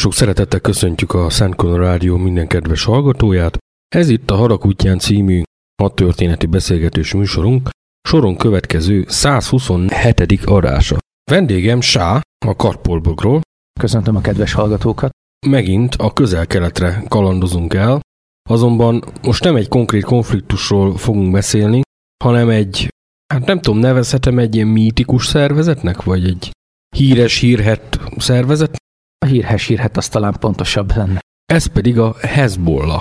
Sok szeretettel köszöntjük a Szent Konor Rádió minden kedves hallgatóját. Ez itt a Harakutján című hat történeti beszélgetős műsorunk, soron következő 127. adása. Vendégem Sá, a Karpolbogról. Köszöntöm a kedves hallgatókat. Megint a közel-keletre kalandozunk el, azonban most nem egy konkrét konfliktusról fogunk beszélni, hanem egy, hát nem tudom, nevezhetem egy ilyen mítikus szervezetnek, vagy egy híres, hírhet szervezet, a hírhes hírhet az talán pontosabb lenne. Ez pedig a Hezbollah.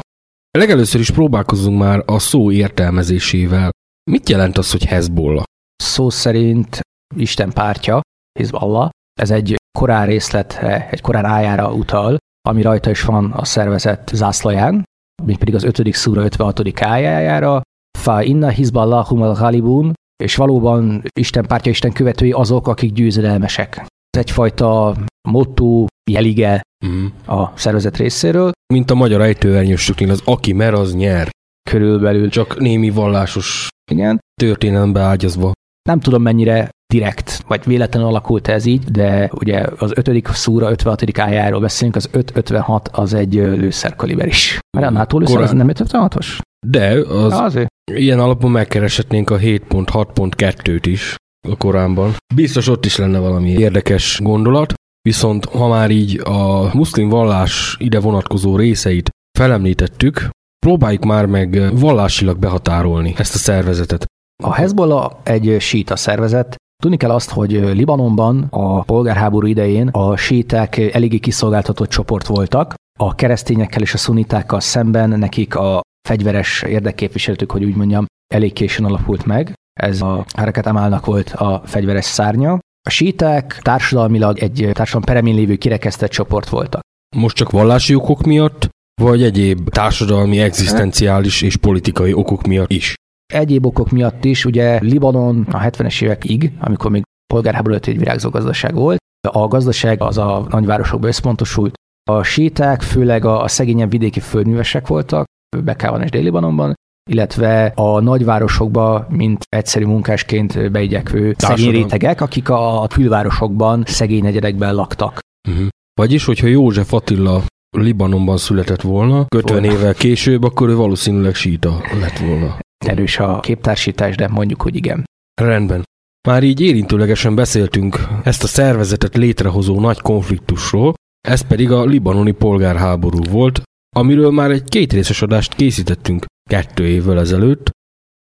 Legelőször is próbálkozunk már a szó értelmezésével. Mit jelent az, hogy Hezbollah? Szó szerint Isten pártja, Hezbollah, ez egy korán részletre, egy korán ájára utal, ami rajta is van a szervezet zászlaján, mint pedig az 5. szúra 56. ájájára, fa inna Hizballahum al ghalibun, és valóban Isten pártja, Isten követői azok, akik győzedelmesek. Egyfajta motto, jelige mm. a szervezet részéről. Mint a magyar ejtőernyősöknél az aki mer, az nyer. Körülbelül. Csak némi vallásos Igen. történelembe ágyazva. Nem tudom mennyire direkt, vagy véletlenül alakult ez így, de ugye az 5. szúra 56. ájáról beszélünk, az 556 az egy lőszerkaliber is. Mert a NATO lőszer az nem 556-os? De, az azért. ilyen alapon megkereshetnénk a 7.6.2-t is a Koránban. Biztos ott is lenne valami érdekes gondolat. Viszont ha már így a muszlim vallás ide vonatkozó részeit felemlítettük, próbáljuk már meg vallásilag behatárolni ezt a szervezetet. A Hezbollah egy síta szervezet, Tudni kell azt, hogy Libanonban a polgárháború idején a síták eléggé kiszolgáltatott csoport voltak, a keresztényekkel és a szunitákkal szemben nekik a fegyveres érdekképviseletük, hogy úgy mondjam, elég későn alapult meg. Ez a Harakat Amálnak volt a fegyveres szárnya. A síták társadalmilag egy társadalom peremén lévő kirekesztett csoport voltak. Most csak vallási okok miatt, vagy egyéb társadalmi, egzisztenciális és politikai okok miatt is? Egyéb okok miatt is, ugye Libanon a 70-es évekig, amikor még polgárháború előtt egy virágzó gazdaság volt, a gazdaság az a nagyvárosokba összpontosult. A síták főleg a, a szegényebb vidéki földművesek voltak, Bekában és Dél-Libanonban, illetve a nagyvárosokba, mint egyszerű munkásként beigyekvő szegény rétegek, akik a külvárosokban, szegény negyedekben laktak. Uh-huh. Vagyis, hogyha József Attila Libanonban született volna, 50 évvel később, akkor ő valószínűleg síta lett volna. Erős a képtársítás, de mondjuk, hogy igen. Rendben. Már így érintőlegesen beszéltünk ezt a szervezetet létrehozó nagy konfliktusról, ez pedig a libanoni polgárháború volt, amiről már egy kétrészes adást készítettünk kettő évvel ezelőtt.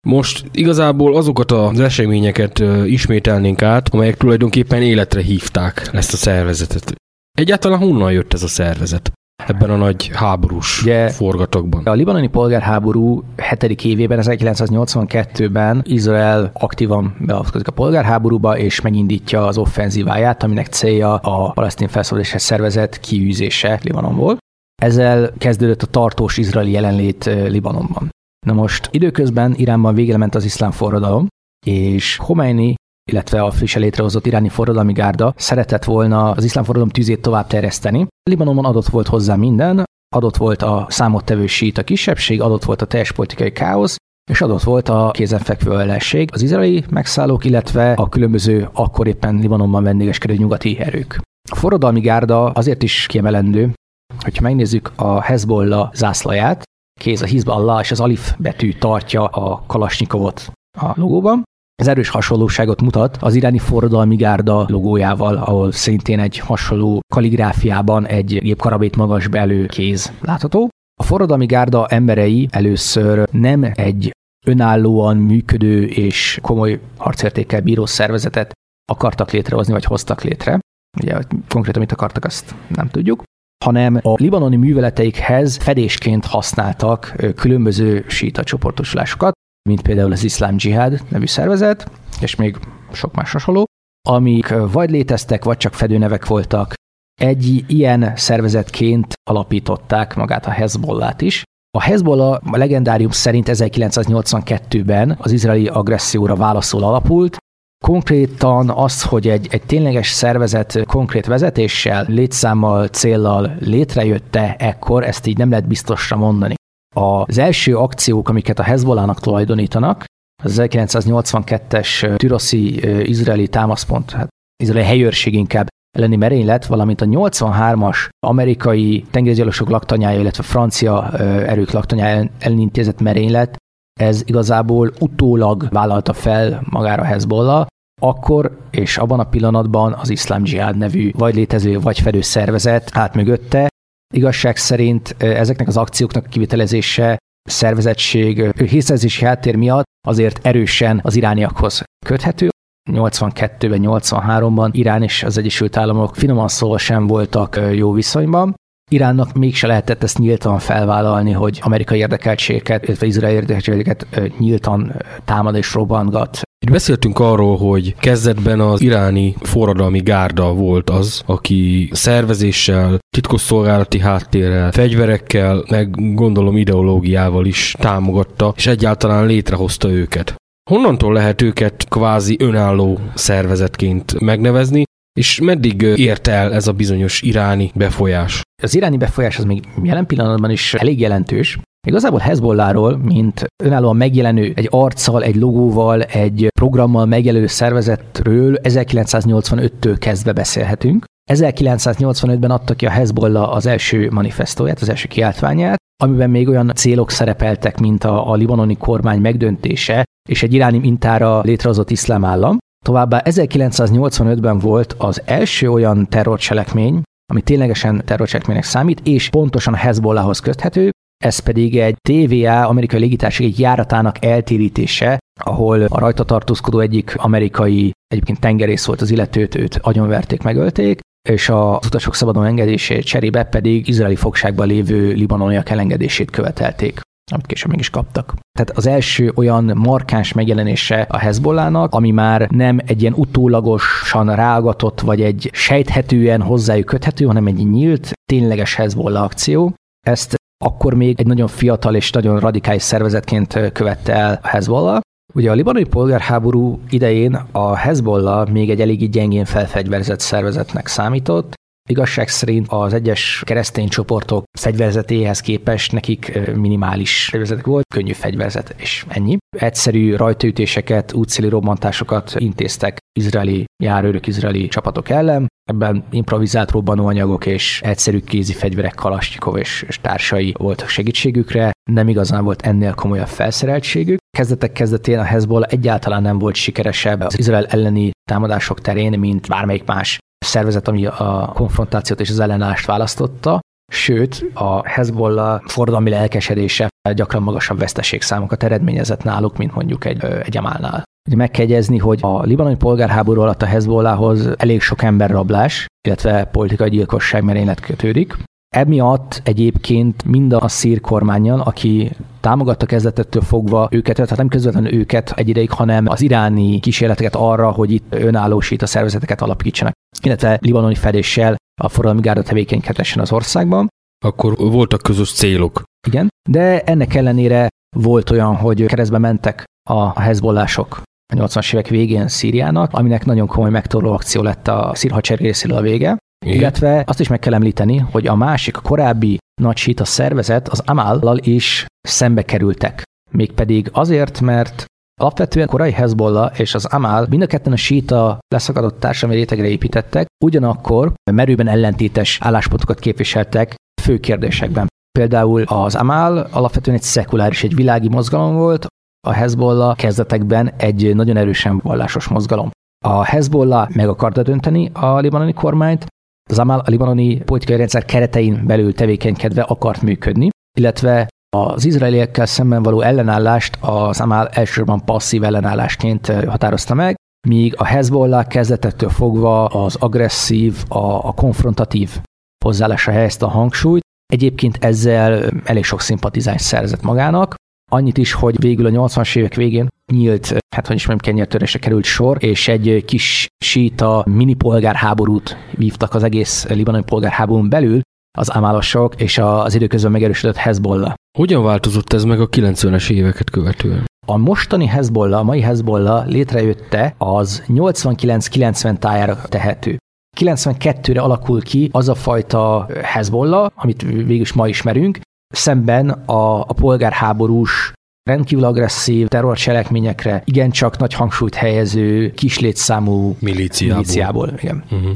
Most igazából azokat az eseményeket ismételnénk át, amelyek tulajdonképpen életre hívták ezt a szervezetet. Egyáltalán honnan jött ez a szervezet? ebben a nagy háborús Ugye, forgatokban. A libanoni polgárháború 7. évében, 1982-ben Izrael aktívan beavatkozik a polgárháborúba, és megindítja az offenzíváját, aminek célja a palesztin felszabadítási szervezet kiűzése Libanonból. Ezzel kezdődött a tartós izraeli jelenlét Libanonban. Na most időközben Iránban végre ment az iszlám forradalom, és Khomeini illetve a frissen létrehozott iráni forradalmi gárda szeretett volna az iszlám forradalom tűzét tovább terjeszteni. Libanonban adott volt hozzá minden, adott volt a számottevő a kisebbség, adott volt a teljes politikai káosz, és adott volt a kézenfekvő ellenség, az izraeli megszállók, illetve a különböző akkor éppen Libanonban vendégeskedő nyugati erők. A forradalmi gárda azért is kiemelendő, hogyha megnézzük a Hezbollah zászlaját, kéz a Hizballah és az alif betű tartja a Kalasnyikovot a logóban, ez erős hasonlóságot mutat az iráni forradalmi gárda logójával, ahol szintén egy hasonló kaligráfiában egy gépkarabét magas belő kéz látható. A forradalmi gárda emberei először nem egy önállóan működő és komoly harcértékkel bíró szervezetet akartak létrehozni, vagy hoztak létre. Ugye, hogy konkrétan mit akartak, azt nem tudjuk hanem a libanoni műveleteikhez fedésként használtak különböző síta csoportosulásokat, mint például az Iszlám Dzsihád nevű szervezet, és még sok más hasonló, amik vagy léteztek, vagy csak fedőnevek voltak. Egy ilyen szervezetként alapították magát a Hezbollah-t is. A Hezbollah a legendárium szerint 1982-ben az izraeli agresszióra válaszol alapult, Konkrétan az, hogy egy, egy tényleges szervezet konkrét vezetéssel, létszámmal, céllal létrejötte ekkor, ezt így nem lehet biztosra mondani. Az első akciók, amiket a Hezbollahnak tulajdonítanak, az 1982-es Türoszi izraeli támaszpont, hát izraeli helyőrség inkább elleni merénylet, valamint a 83-as amerikai tengergyalosok laktanyája, illetve francia erők laktanyája ellen intézett merénylet, ez igazából utólag vállalta fel magára Hezbollah, akkor és abban a pillanatban az iszlám dzsihád nevű vagy létező, vagy fedő szervezet állt mögötte, Igazság szerint ezeknek az akcióknak a kivitelezése szervezettség, hírszerzési háttér miatt azért erősen az irániakhoz köthető. 82-ben, 83-ban Irán és az Egyesült Államok finoman szólva sem voltak jó viszonyban. Iránnak mégse lehetett ezt nyíltan felvállalni, hogy amerikai érdekeltségeket, illetve izraeli érdekeltségeket nyíltan támad és robbantgat beszéltünk arról, hogy kezdetben az iráni forradalmi gárda volt az, aki szervezéssel, titkosszolgálati háttérrel, fegyverekkel, meg gondolom ideológiával is támogatta, és egyáltalán létrehozta őket. Honnantól lehet őket kvázi önálló szervezetként megnevezni, és meddig ért el ez a bizonyos iráni befolyás? Az iráni befolyás az még jelen pillanatban is elég jelentős. Igazából Hezbollahról, mint önállóan megjelenő egy arccal, egy logóval, egy programmal megjelenő szervezetről 1985-től kezdve beszélhetünk. 1985-ben adta ki a Hezbollah az első manifestóját, az első kiáltványát, amiben még olyan célok szerepeltek, mint a, a libanoni kormány megdöntése és egy iráni mintára létrehozott iszlám állam. Továbbá 1985-ben volt az első olyan terrorcselekmény, ami ténylegesen terrorcselekménynek számít, és pontosan Hezbollahhoz köthető, ez pedig egy TVA, amerikai légitársaság egy járatának eltérítése, ahol a rajta tartózkodó egyik amerikai, egyébként tengerész volt az illetőt, őt agyonverték, megölték, és az utasok szabadon engedését cserébe pedig izraeli fogságban lévő libanoniak elengedését követelték amit később meg is kaptak. Tehát az első olyan markáns megjelenése a Hezbollának, ami már nem egy ilyen utólagosan rágatott, vagy egy sejthetően hozzájuk köthető, hanem egy nyílt, tényleges Hezbollah akció. Ezt akkor még egy nagyon fiatal és nagyon radikális szervezetként követte el a Hezbollah. Ugye a libanoni polgárháború idején a Hezbollah még egy eléggé gyengén felfegyverzett szervezetnek számított, Igazság szerint az egyes keresztény csoportok fegyverzetéhez képest nekik minimális fegyverzet volt, könnyű fegyverzet, és ennyi. Egyszerű rajtaütéseket, útszéli robbantásokat intéztek izraeli járőrök, izraeli csapatok ellen. Ebben improvizált robbanóanyagok és egyszerű kézi fegyverek, Kalasnyikov és, és társai voltak segítségükre. Nem igazán volt ennél komolyabb felszereltségük. Kezdetek kezdetén a Hezbollah egyáltalán nem volt sikeresebb az Izrael elleni támadások terén, mint bármelyik más szervezet, ami a konfrontációt és az ellenállást választotta, sőt, a Hezbollah fordalmi lelkesedése gyakran magasabb veszteségszámokat eredményezett náluk, mint mondjuk egy, egy Amálnál. Meg kell jegyezni, hogy a libanoni polgárháború alatt a Hezbollahhoz elég sok emberrablás, illetve politikai gyilkosság merénylet kötődik. Emiatt egyébként mind a szír kormányon, aki támogatta kezdetettől fogva őket, tehát nem közvetlenül őket egy ideig, hanem az iráni kísérleteket arra, hogy itt önállósít a szervezeteket alapítsanak, illetve libanoni fedéssel a forradalmi gárda tevékenykedhessen az országban. Akkor voltak közös célok. Igen, de ennek ellenére volt olyan, hogy keresztbe mentek a hezbollások a 80-as évek végén Szíriának, aminek nagyon komoly megtorló akció lett a szír részéről a vége. Igen. Illetve azt is meg kell említeni, hogy a másik, a korábbi nagy síta szervezet, az Amállal is szembe kerültek. Mégpedig azért, mert Alapvetően korai Hezbollah és az Amal mind a ketten a síta leszakadott társadalmi rétegre építettek, ugyanakkor merőben ellentétes álláspontokat képviseltek fő kérdésekben. Például az Amal alapvetően egy szekuláris, egy világi mozgalom volt, a Hezbollah kezdetekben egy nagyon erősen vallásos mozgalom. A Hezbollah meg akarta dönteni a libanoni kormányt, az Amal a libanoni politikai rendszer keretein belül tevékenykedve akart működni, illetve az izraeliekkel szemben való ellenállást az Amal elsősorban passzív ellenállásként határozta meg, míg a Hezbollah kezdetettől fogva az agresszív, a, a konfrontatív hozzáállásra helyezte a hangsúlyt. Egyébként ezzel elég sok szimpatizáns szerzett magának, Annyit is, hogy végül a 80-as évek végén nyílt, hát hogy is mondjam, kenyertörésre került sor, és egy kis síta mini polgárháborút vívtak az egész libanoni polgárháborún belül, az amálosok és az időközben megerősödött Hezbollah. Hogyan változott ez meg a 90-es éveket követően? A mostani Hezbollah, a mai Hezbollah létrejötte az 89-90 tájára tehető. 92-re alakul ki az a fajta Hezbollah, amit végül is ma ismerünk, szemben a, a polgárháborús rendkívül agresszív terrorcselekményekre igencsak nagy hangsúlyt helyező kislétszámú milíciából. milíciából igen. Uh-huh.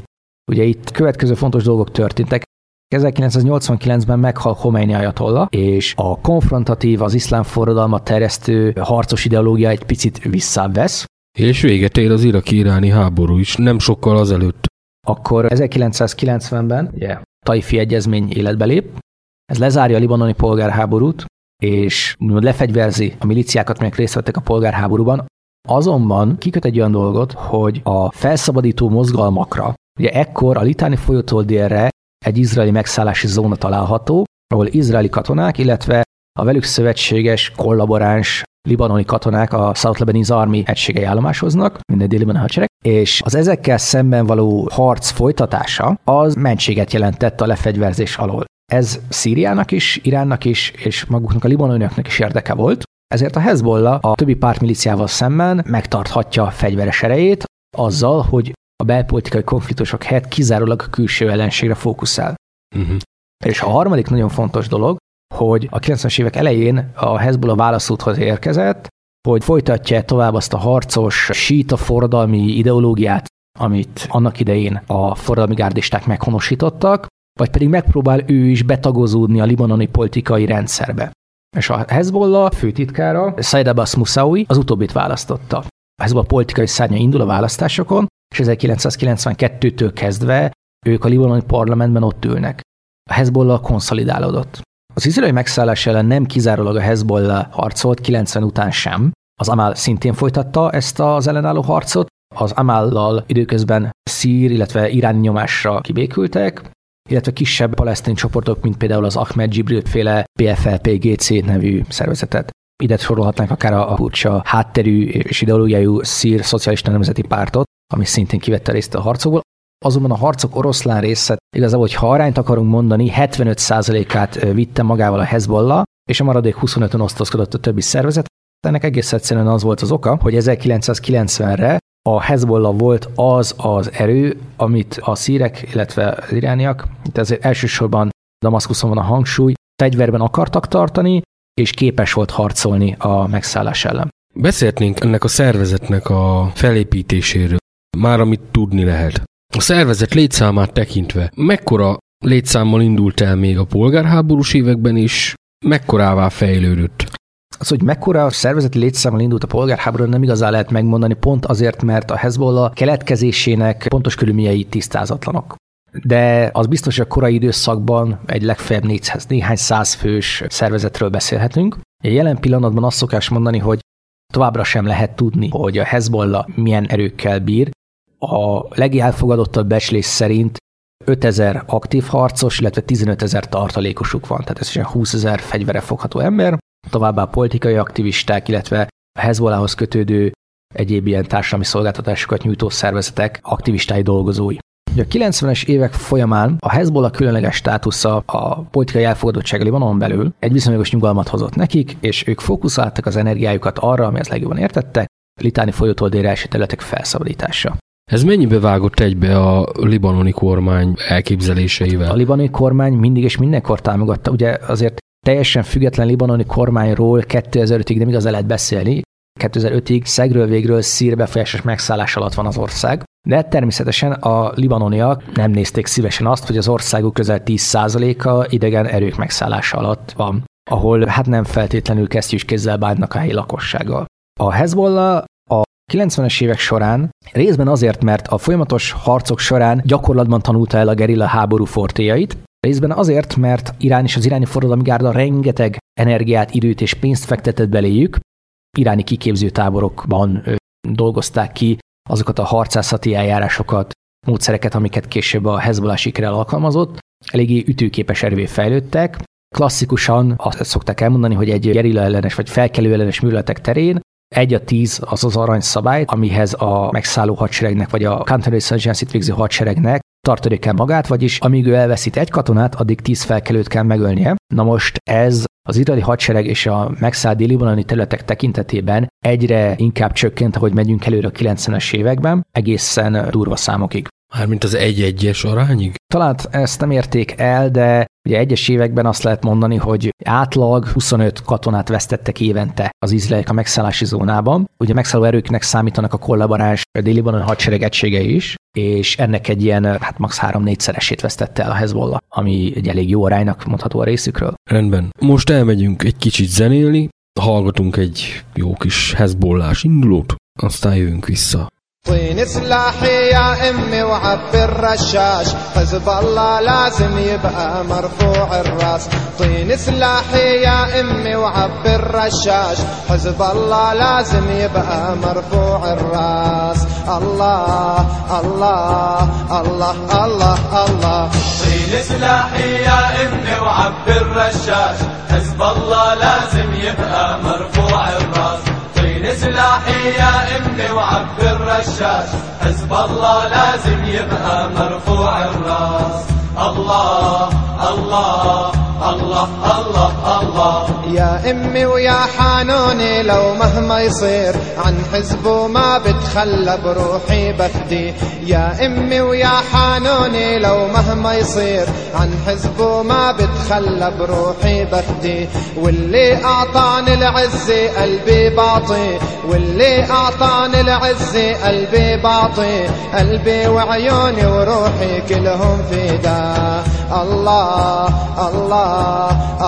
Ugye itt következő fontos dolgok történtek. 1989-ben meghal Khomeini ajatolla, és a konfrontatív, az iszlám forradalmat terjesztő harcos ideológia egy picit visszavesz. És véget ér az iraki-iráni háború is, nem sokkal azelőtt. Akkor 1990-ben yeah, Taifi egyezmény életbe lép, ez lezárja a libanoni polgárháborút, és lefegyverzi a miliciákat, melyek részt vettek a polgárháborúban, azonban kiköt egy olyan dolgot, hogy a felszabadító mozgalmakra, ugye ekkor a litáni folyótól délre egy izraeli megszállási zóna található, ahol izraeli katonák, illetve a velük szövetséges, kollaboráns libanoni katonák a South Lebanese Army egységei állomásoznak, minden déli hadsereg, és az ezekkel szemben való harc folytatása az mentséget jelentett a lefegyverzés alól. Ez Szíriának is, Iránnak is, és maguknak a libanoniaknak is érdeke volt, ezért a Hezbollah a többi pártmiliciával szemben megtarthatja fegyveres erejét, azzal, hogy a belpolitikai konfliktusok helyett kizárólag a külső ellenségre fókuszál. Uh-huh. És a harmadik nagyon fontos dolog, hogy a 90-es évek elején a Hezbollah válaszúthoz érkezett, hogy folytatja tovább azt a harcos, síta forradalmi ideológiát, amit annak idején a forradalmi gárdisták meghonosítottak, vagy pedig megpróbál ő is betagozódni a libanoni politikai rendszerbe. És a Hezbollah főtitkára, Said Abbas Musawi, az utóbbit választotta. A Hezbollah politikai szárnya indul a választásokon, és 1992-től kezdve ők a libanoni parlamentben ott ülnek. A Hezbollah konszolidálódott. Az izraeli megszállás ellen nem kizárólag a Hezbollah harcolt 90 után sem. Az Amal szintén folytatta ezt az ellenálló harcot, az Amallal időközben szír, illetve iráni nyomásra kibékültek, illetve kisebb palesztin csoportok, mint például az Ahmed Jibril féle PFLP-GC nevű szervezetet. Ide sorolhatnánk akár a furcsa hátterű és ideológiájú szír szocialista nemzeti pártot, ami szintén kivette részt a harcokból. Azonban a harcok oroszlán része igazából, hogy ha arányt akarunk mondani, 75%-át vitte magával a Hezbollah, és a maradék 25-ön osztozkodott a többi szervezet. Ennek egész egyszerűen az volt az oka, hogy 1990-re a Hezbollah volt az az erő, amit a szírek, illetve az irániak, itt ezért elsősorban Damaszkuszon van a hangsúly, fegyverben akartak tartani, és képes volt harcolni a megszállás ellen. Beszéltnénk ennek a szervezetnek a felépítéséről, már amit tudni lehet. A szervezet létszámát tekintve, mekkora létszámmal indult el még a polgárháborús években is, mekkorává fejlődött? Az, hogy mekkora a szervezeti létszámmal indult a polgárháború, nem igazán lehet megmondani, pont azért, mert a Hezbollah keletkezésének pontos körülményei tisztázatlanok. De az biztos, hogy a korai időszakban egy legfeljebb 400, néhány száz fős szervezetről beszélhetünk. Jelen pillanatban azt szokás mondani, hogy továbbra sem lehet tudni, hogy a Hezbollah milyen erőkkel bír. A legelfogadottabb becslés szerint 5000 aktív harcos, illetve 15 ezer tartalékosuk van, tehát ez 20 ezer fegyvere fogható ember, továbbá politikai aktivisták, illetve a Hezbollahhoz kötődő egyéb ilyen társadalmi szolgáltatásokat nyújtó szervezetek aktivistái dolgozói. A 90-es évek folyamán a Hezbollah különleges státusza a politikai elfogadottsága Libanon belül egy viszonylagos nyugalmat hozott nekik, és ők fókuszáltak az energiájukat arra, ami az legjobban értettek, litáni folyótól délre első területek felszabadítása. Ez mennyibe vágott egybe a libanoni kormány elképzeléseivel? A libanoni kormány mindig és mindenkor támogatta. Ugye azért teljesen független libanoni kormányról 2005-ig nem igazán lehet beszélni. 2005-ig szegről végről szír befolyásos megszállás alatt van az ország. De természetesen a libanoniak nem nézték szívesen azt, hogy az országuk közel 10%-a idegen erők megszállása alatt van, ahol hát nem feltétlenül kesztyűs kézzel bánnak a helyi lakossággal. A Hezbollah 90-es évek során részben azért, mert a folyamatos harcok során gyakorlatban tanulta el a gerilla háború fortéjait, Részben azért, mert Irán és az iráni forradalmi gárda rengeteg energiát, időt és pénzt fektetett beléjük. Iráni kiképző táborokban dolgozták ki azokat a harcászati eljárásokat, módszereket, amiket később a Hezbollah sikerrel alkalmazott. Eléggé ütőképes erővé fejlődtek. Klasszikusan azt szokták elmondani, hogy egy gerilla ellenes vagy felkelő ellenes műveletek terén egy a tíz az az aranyszabály, amihez a megszálló hadseregnek, vagy a counterinsurgency végző hadseregnek tartani kell magát, vagyis amíg ő elveszít egy katonát, addig tíz felkelőt kell megölnie. Na most ez az izraeli hadsereg és a megszállt déli területek tekintetében egyre inkább csökkent, ahogy megyünk előre a 90-es években, egészen durva számokig. Mármint az egy-egyes arányig? Talán ezt nem érték el, de ugye egyes években azt lehet mondani, hogy átlag 25 katonát vesztettek évente az izraeliek a megszállási zónában. Ugye megszálló erőknek számítanak a kollaboráns déli hadsereg egységei is, és ennek egy ilyen, hát max. 3-4 szeresét vesztette el a Hezbollah, ami egy elég jó aránynak mondható a részükről. Rendben. Most elmegyünk egy kicsit zenélni, hallgatunk egy jó kis Hezbollás indulót, aztán jövünk vissza. طين سلاحي يا أمي وعبر رشاش حزب الله لازم يبقى مرفوع الرأس. طين سلاحي يا أمي وعبر رشاش حزب الله لازم يبقى مرفوع الرأس. الله الله الله الله الله. طين سلاحي يا أمي وعبر رشاش حزب الله لازم يبقى مرفوع الرأس. سلاحي يا امي وعبر الرشاش. حزب الله لازم يبقى مرفوع الراس. الله الله. الله الله الله. يا أمي ويا حانوني لو مهما يصير عن حزبه ما بتخلى بروحي بفدي يا أمي ويا حانوني لو مهما يصير عن حزبه ما بتخلى بروحي بفدي واللي أعطاني العزة قلبي باطي. واللي أعطاني العزة قلبي باطي. قلبي وعيوني وروحي كلهم فدا الله الله.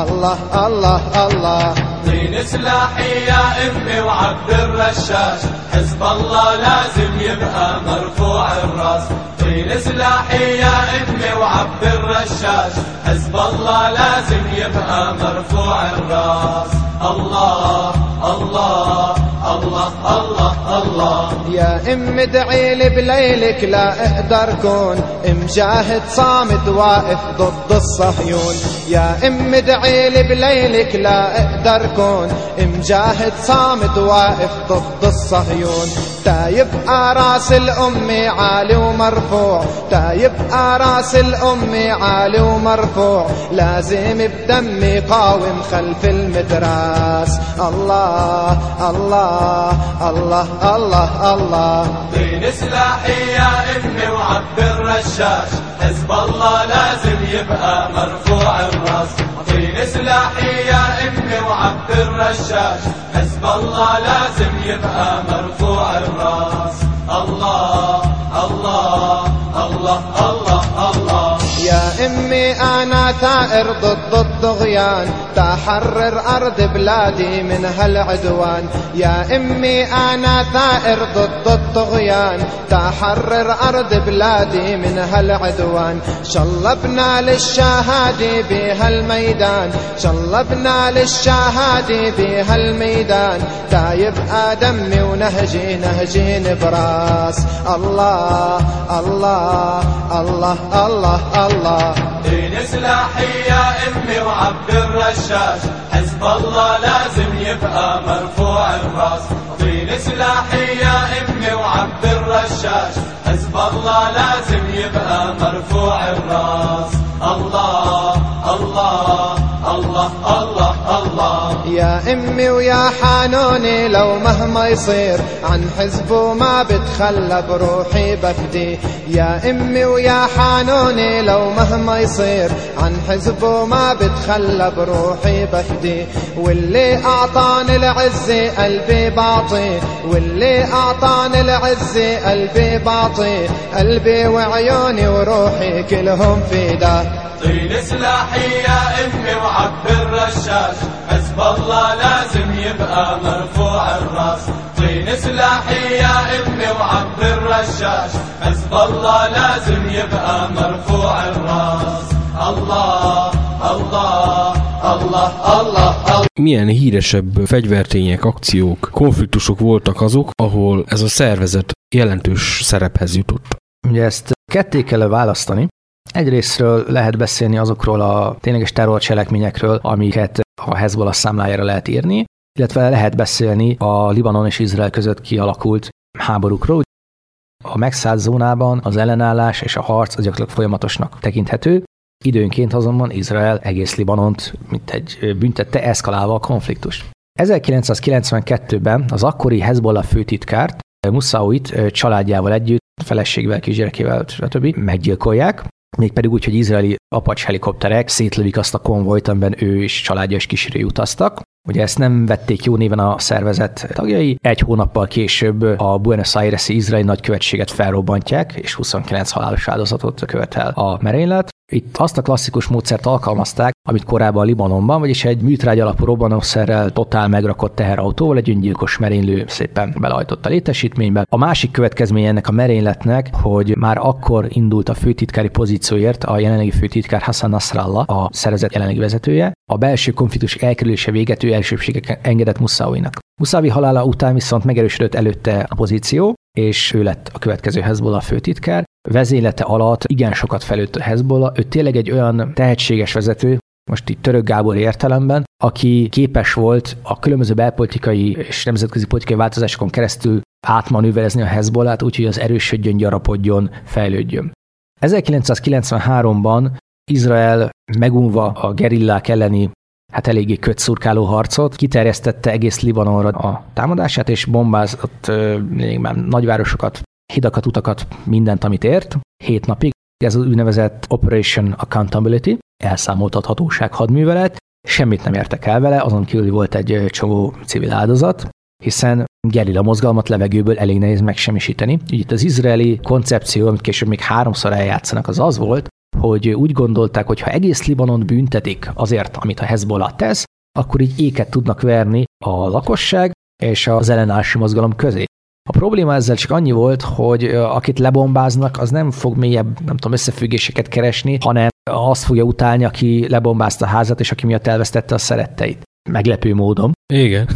Allah Allah Allah طين سلاحي يا أمي وعبد الرشاش. حزب الله لازم يبقى مرفوع الرأس. طين سلاحي يا أمي وعبد الرشاش. حزب الله لازم يبقى مرفوع الرأس. الله الله الله الله الله. يا أم ادعي لي بليلك لا أقدر كون. مجاهد صامد واقف ضد الصهيون. يا أم ادعي لي بليلك لا أقدر كون مجاهد صامد واقف ضد الصهيون. تا يبقى راس الأم عالي ومرفوع تا يبقى راس الأم عالي ومرفوع. لازم بدمي قاوم خلف المدراس. الله الله الله الله الله. طين سلاحي يا أمي وعبد الرشاش حزب الله لازم يبقى مرفوع الراس. طين سلاحي يا امي وعبد الرشاش حزب الله لازم يبقى مرفوع الراس. الله الله الله الله الله. يا أمي أنا ثائر ضد الطغيان تحرر أرض بلادي من هالعدوان. يا أمي أنا ثائر ضد الطغيان. تحرر أرض بلادي من هالعدوان. شلبنا للشهادة بهالميدان. شلبنا للشهادة بهالميدان. تا يبقى دمي ونهجي نهجي نبراس. الله الله الله الله الله. دين سلاحي يا أمي وعبد الرشاش. حزب الله لازم يبقى مرفوع الراس. طين سلاحي يا امي وعبد الرشاش. حزب الله لازم يبقى مرفوع الراس. الله الله. الله الله الله. يا أمي ويا حانوني لو مهما يصير عن حزبه ما بتخلى بروحي بفدي يا أمي ويا حانوني لو مهما يصير عن حزبه ما بتخلى بروحي بفدي واللي أعطاني العزة قلبي بعطي واللي أعطاني العزة قلبي بعطي قلبي وعيوني وروحي كلهم فدا طين سلاحي يا أمي وعبد الرشاش حزب الله لازم يبقى مرفوع الراس طين سلاحي يا امي وعبد الرشاش حزب الله لازم يبقى مرفوع الراس الله الله الله الله الله Milyen híresebb fegyvertények, akciók, konfliktusok voltak azok, ahol ez a szervezet jelentős szerephez jutott? Ugye ezt ketté kell választani. Egyrésztről lehet beszélni azokról a tényleges terrorcselekményekről, amiket a Hezbollah számlájára lehet írni, illetve lehet beszélni a Libanon és Izrael között kialakult háborúkról. A megszállt zónában az ellenállás és a harc az gyakorlatilag folyamatosnak tekinthető, időnként azonban Izrael egész Libanont, mint egy büntette, eszkalálva a konfliktus. 1992-ben az akkori Hezbollah főtitkárt, Musauit családjával együtt, feleségével, kisgyerekével, stb. meggyilkolják, mégpedig úgy, hogy izraeli apacs helikopterek szétlövik azt a konvojt, amiben ő és családja és kísérői utaztak. Ugye ezt nem vették jó néven a szervezet tagjai. Egy hónappal később a Buenos Aires-i izraeli nagykövetséget felrobbantják, és 29 halálos áldozatot követel a merénylet. Itt azt a klasszikus módszert alkalmazták, amit korábban Libanonban, vagyis egy műtrágy alapú robbanószerrel totál megrakott teherautóval egy öngyilkos merénylő szépen belehajtott a létesítménybe. A másik következménye ennek a merényletnek, hogy már akkor indult a főtitkári pozícióért a jelenlegi főtitkár Hassan Nasrallah, a szervezet jelenlegi vezetője. A belső konfliktus elkerülése véget ő elsőbségek engedett Muszávinak. Muszávi halála után viszont megerősödött előtte a pozíció, és ő lett a következő Hezbollah főtitkár. Vezénylete alatt igen sokat felőtt a Hezbollah, ő tényleg egy olyan tehetséges vezető, most itt Török Gábor értelemben, aki képes volt a különböző belpolitikai és nemzetközi politikai változásokon keresztül átmanőverezni a Hezbollát, úgyhogy az erősödjön, gyarapodjon, fejlődjön. 1993-ban Izrael megunva a gerillák elleni hát eléggé kötszurkáló harcot, kiterjesztette egész Libanonra a támadását, és bombázott még már nagyvárosokat, hidakat, utakat, mindent, amit ért, hét napig. Ez az úgynevezett Operation Accountability, elszámoltathatóság hadművelet, semmit nem értek el vele, azon kívül volt egy csomó civil áldozat, hiszen gerilla mozgalmat levegőből elég nehéz megsemmisíteni. Így itt az izraeli koncepció, amit később még háromszor eljátszanak, az az volt, hogy úgy gondolták, hogy ha egész Libanon büntetik azért, amit a Hezbollah tesz, akkor így éket tudnak verni a lakosság és az ellenállási mozgalom közé. A probléma ezzel csak annyi volt, hogy akit lebombáznak, az nem fog mélyebb, nem tudom, összefüggéseket keresni, hanem azt fogja utálni, aki lebombázta a házat, és aki miatt elvesztette a szeretteit. Meglepő módon. Igen.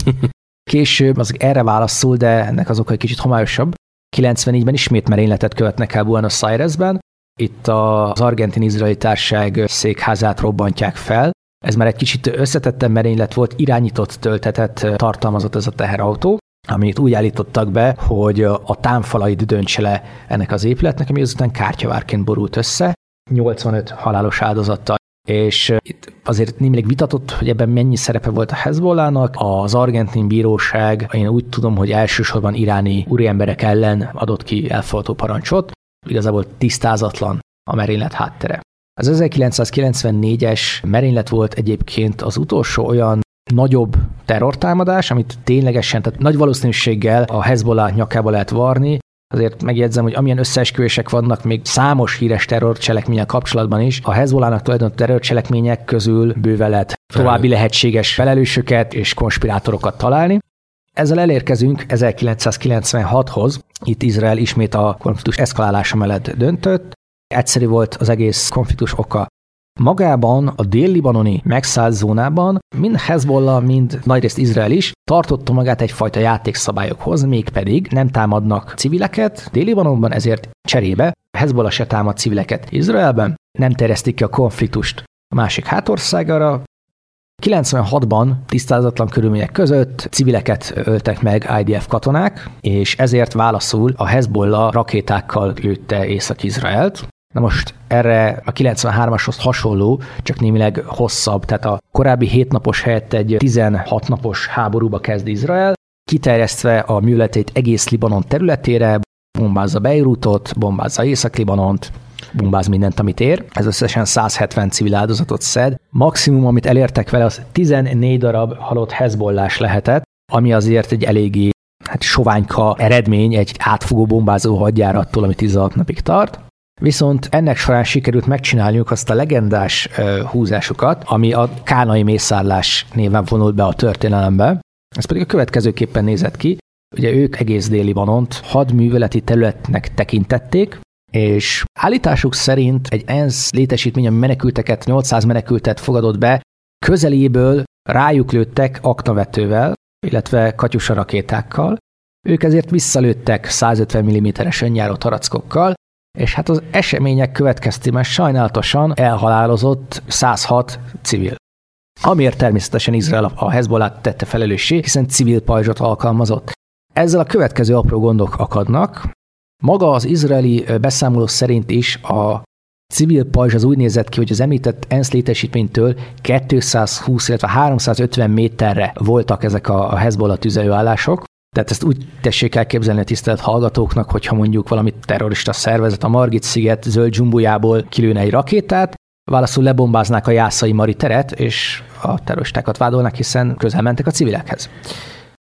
Később az erre válaszol, de ennek az oka egy kicsit homályosabb. 94-ben ismét merényletet követnek el Buenos Airesben. Itt az argentin-izraeli társág székházát robbantják fel. Ez már egy kicsit összetetten merénylet volt, irányított töltetet tartalmazott ez a teherautó amit úgy állítottak be, hogy a támfalait döntse le ennek az épületnek, ami azután kártyavárként borult össze, 85 halálos áldozattal. És itt azért némileg vitatott, hogy ebben mennyi szerepe volt a Hezbollahnak. Az argentin bíróság, én úgy tudom, hogy elsősorban iráni úriemberek ellen adott ki elfogadó parancsot. Igazából tisztázatlan a merénylet háttere. Az 1994-es merénylet volt egyébként az utolsó olyan nagyobb terrortámadás, amit ténylegesen, tehát nagy valószínűséggel a Hezbollah nyakába lehet varni, Azért megjegyzem, hogy amilyen összeesküvések vannak még számos híres terrorcselekménnyel kapcsolatban is, a Hezbollahnak tulajdonképpen terrorcselekmények közül bőve lehet további lehetséges felelősöket és konspirátorokat találni. Ezzel elérkezünk 1996-hoz. Itt Izrael ismét a konfliktus eszkalálása mellett döntött. Egyszerű volt az egész konfliktus oka. Magában a dél-libanoni megszállt zónában mind Hezbollah, mind nagyrészt Izrael is tartotta magát egyfajta játékszabályokhoz, mégpedig nem támadnak civileket Dél-Libanonban, ezért cserébe Hezbollah se támad civileket Izraelben, nem terjesztik ki a konfliktust a másik hátországára, 96-ban tisztázatlan körülmények között civileket öltek meg IDF katonák, és ezért válaszul a Hezbollah rakétákkal lőtte Észak-Izraelt. Na most erre a 93-ashoz hasonló, csak némileg hosszabb, tehát a korábbi 7 napos helyett egy 16 napos háborúba kezd Izrael, kiterjesztve a műletét egész Libanon területére, bombázza Beirutot, bombázza Észak-Libanont, bombáz mindent, amit ér. Ez összesen 170 civil áldozatot szed. Maximum, amit elértek vele, az 14 darab halott hezbollás lehetett, ami azért egy eléggé hát soványka eredmény egy átfogó bombázó hadjárattól, ami 16 napig tart. Viszont ennek során sikerült megcsinálniuk azt a legendás húzásukat, ami a kánai mészárlás néven vonult be a történelembe. Ez pedig a következőképpen nézett ki. Ugye ők egész déli Libanont hadműveleti területnek tekintették, és állításuk szerint egy ENSZ létesítmény, ami menekülteket, 800 menekültet fogadott be, közeléből rájuk lőttek aknavetővel, illetve katyusa rakétákkal. Ők ezért visszalőttek 150 mm-es önjáró tarackokkal, és hát az események következtében sajnálatosan elhalálozott 106 civil. Amiért természetesen Izrael a Hezbollah tette felelőssé, hiszen civil pajzsot alkalmazott. Ezzel a következő apró gondok akadnak. Maga az izraeli beszámoló szerint is a civil pajzs az úgy nézett ki, hogy az említett ENSZ létesítménytől 220, illetve 350 méterre voltak ezek a Hezbollah tüzelőállások, tehát ezt úgy tessék elképzelni a tisztelt hallgatóknak, hogyha mondjuk valami terrorista szervezet a Margit sziget zöld dzsumbujából kilőne egy rakétát, válaszul lebombáznák a jászai Mari teret, és a terroristákat vádolnak, hiszen közel mentek a civilekhez.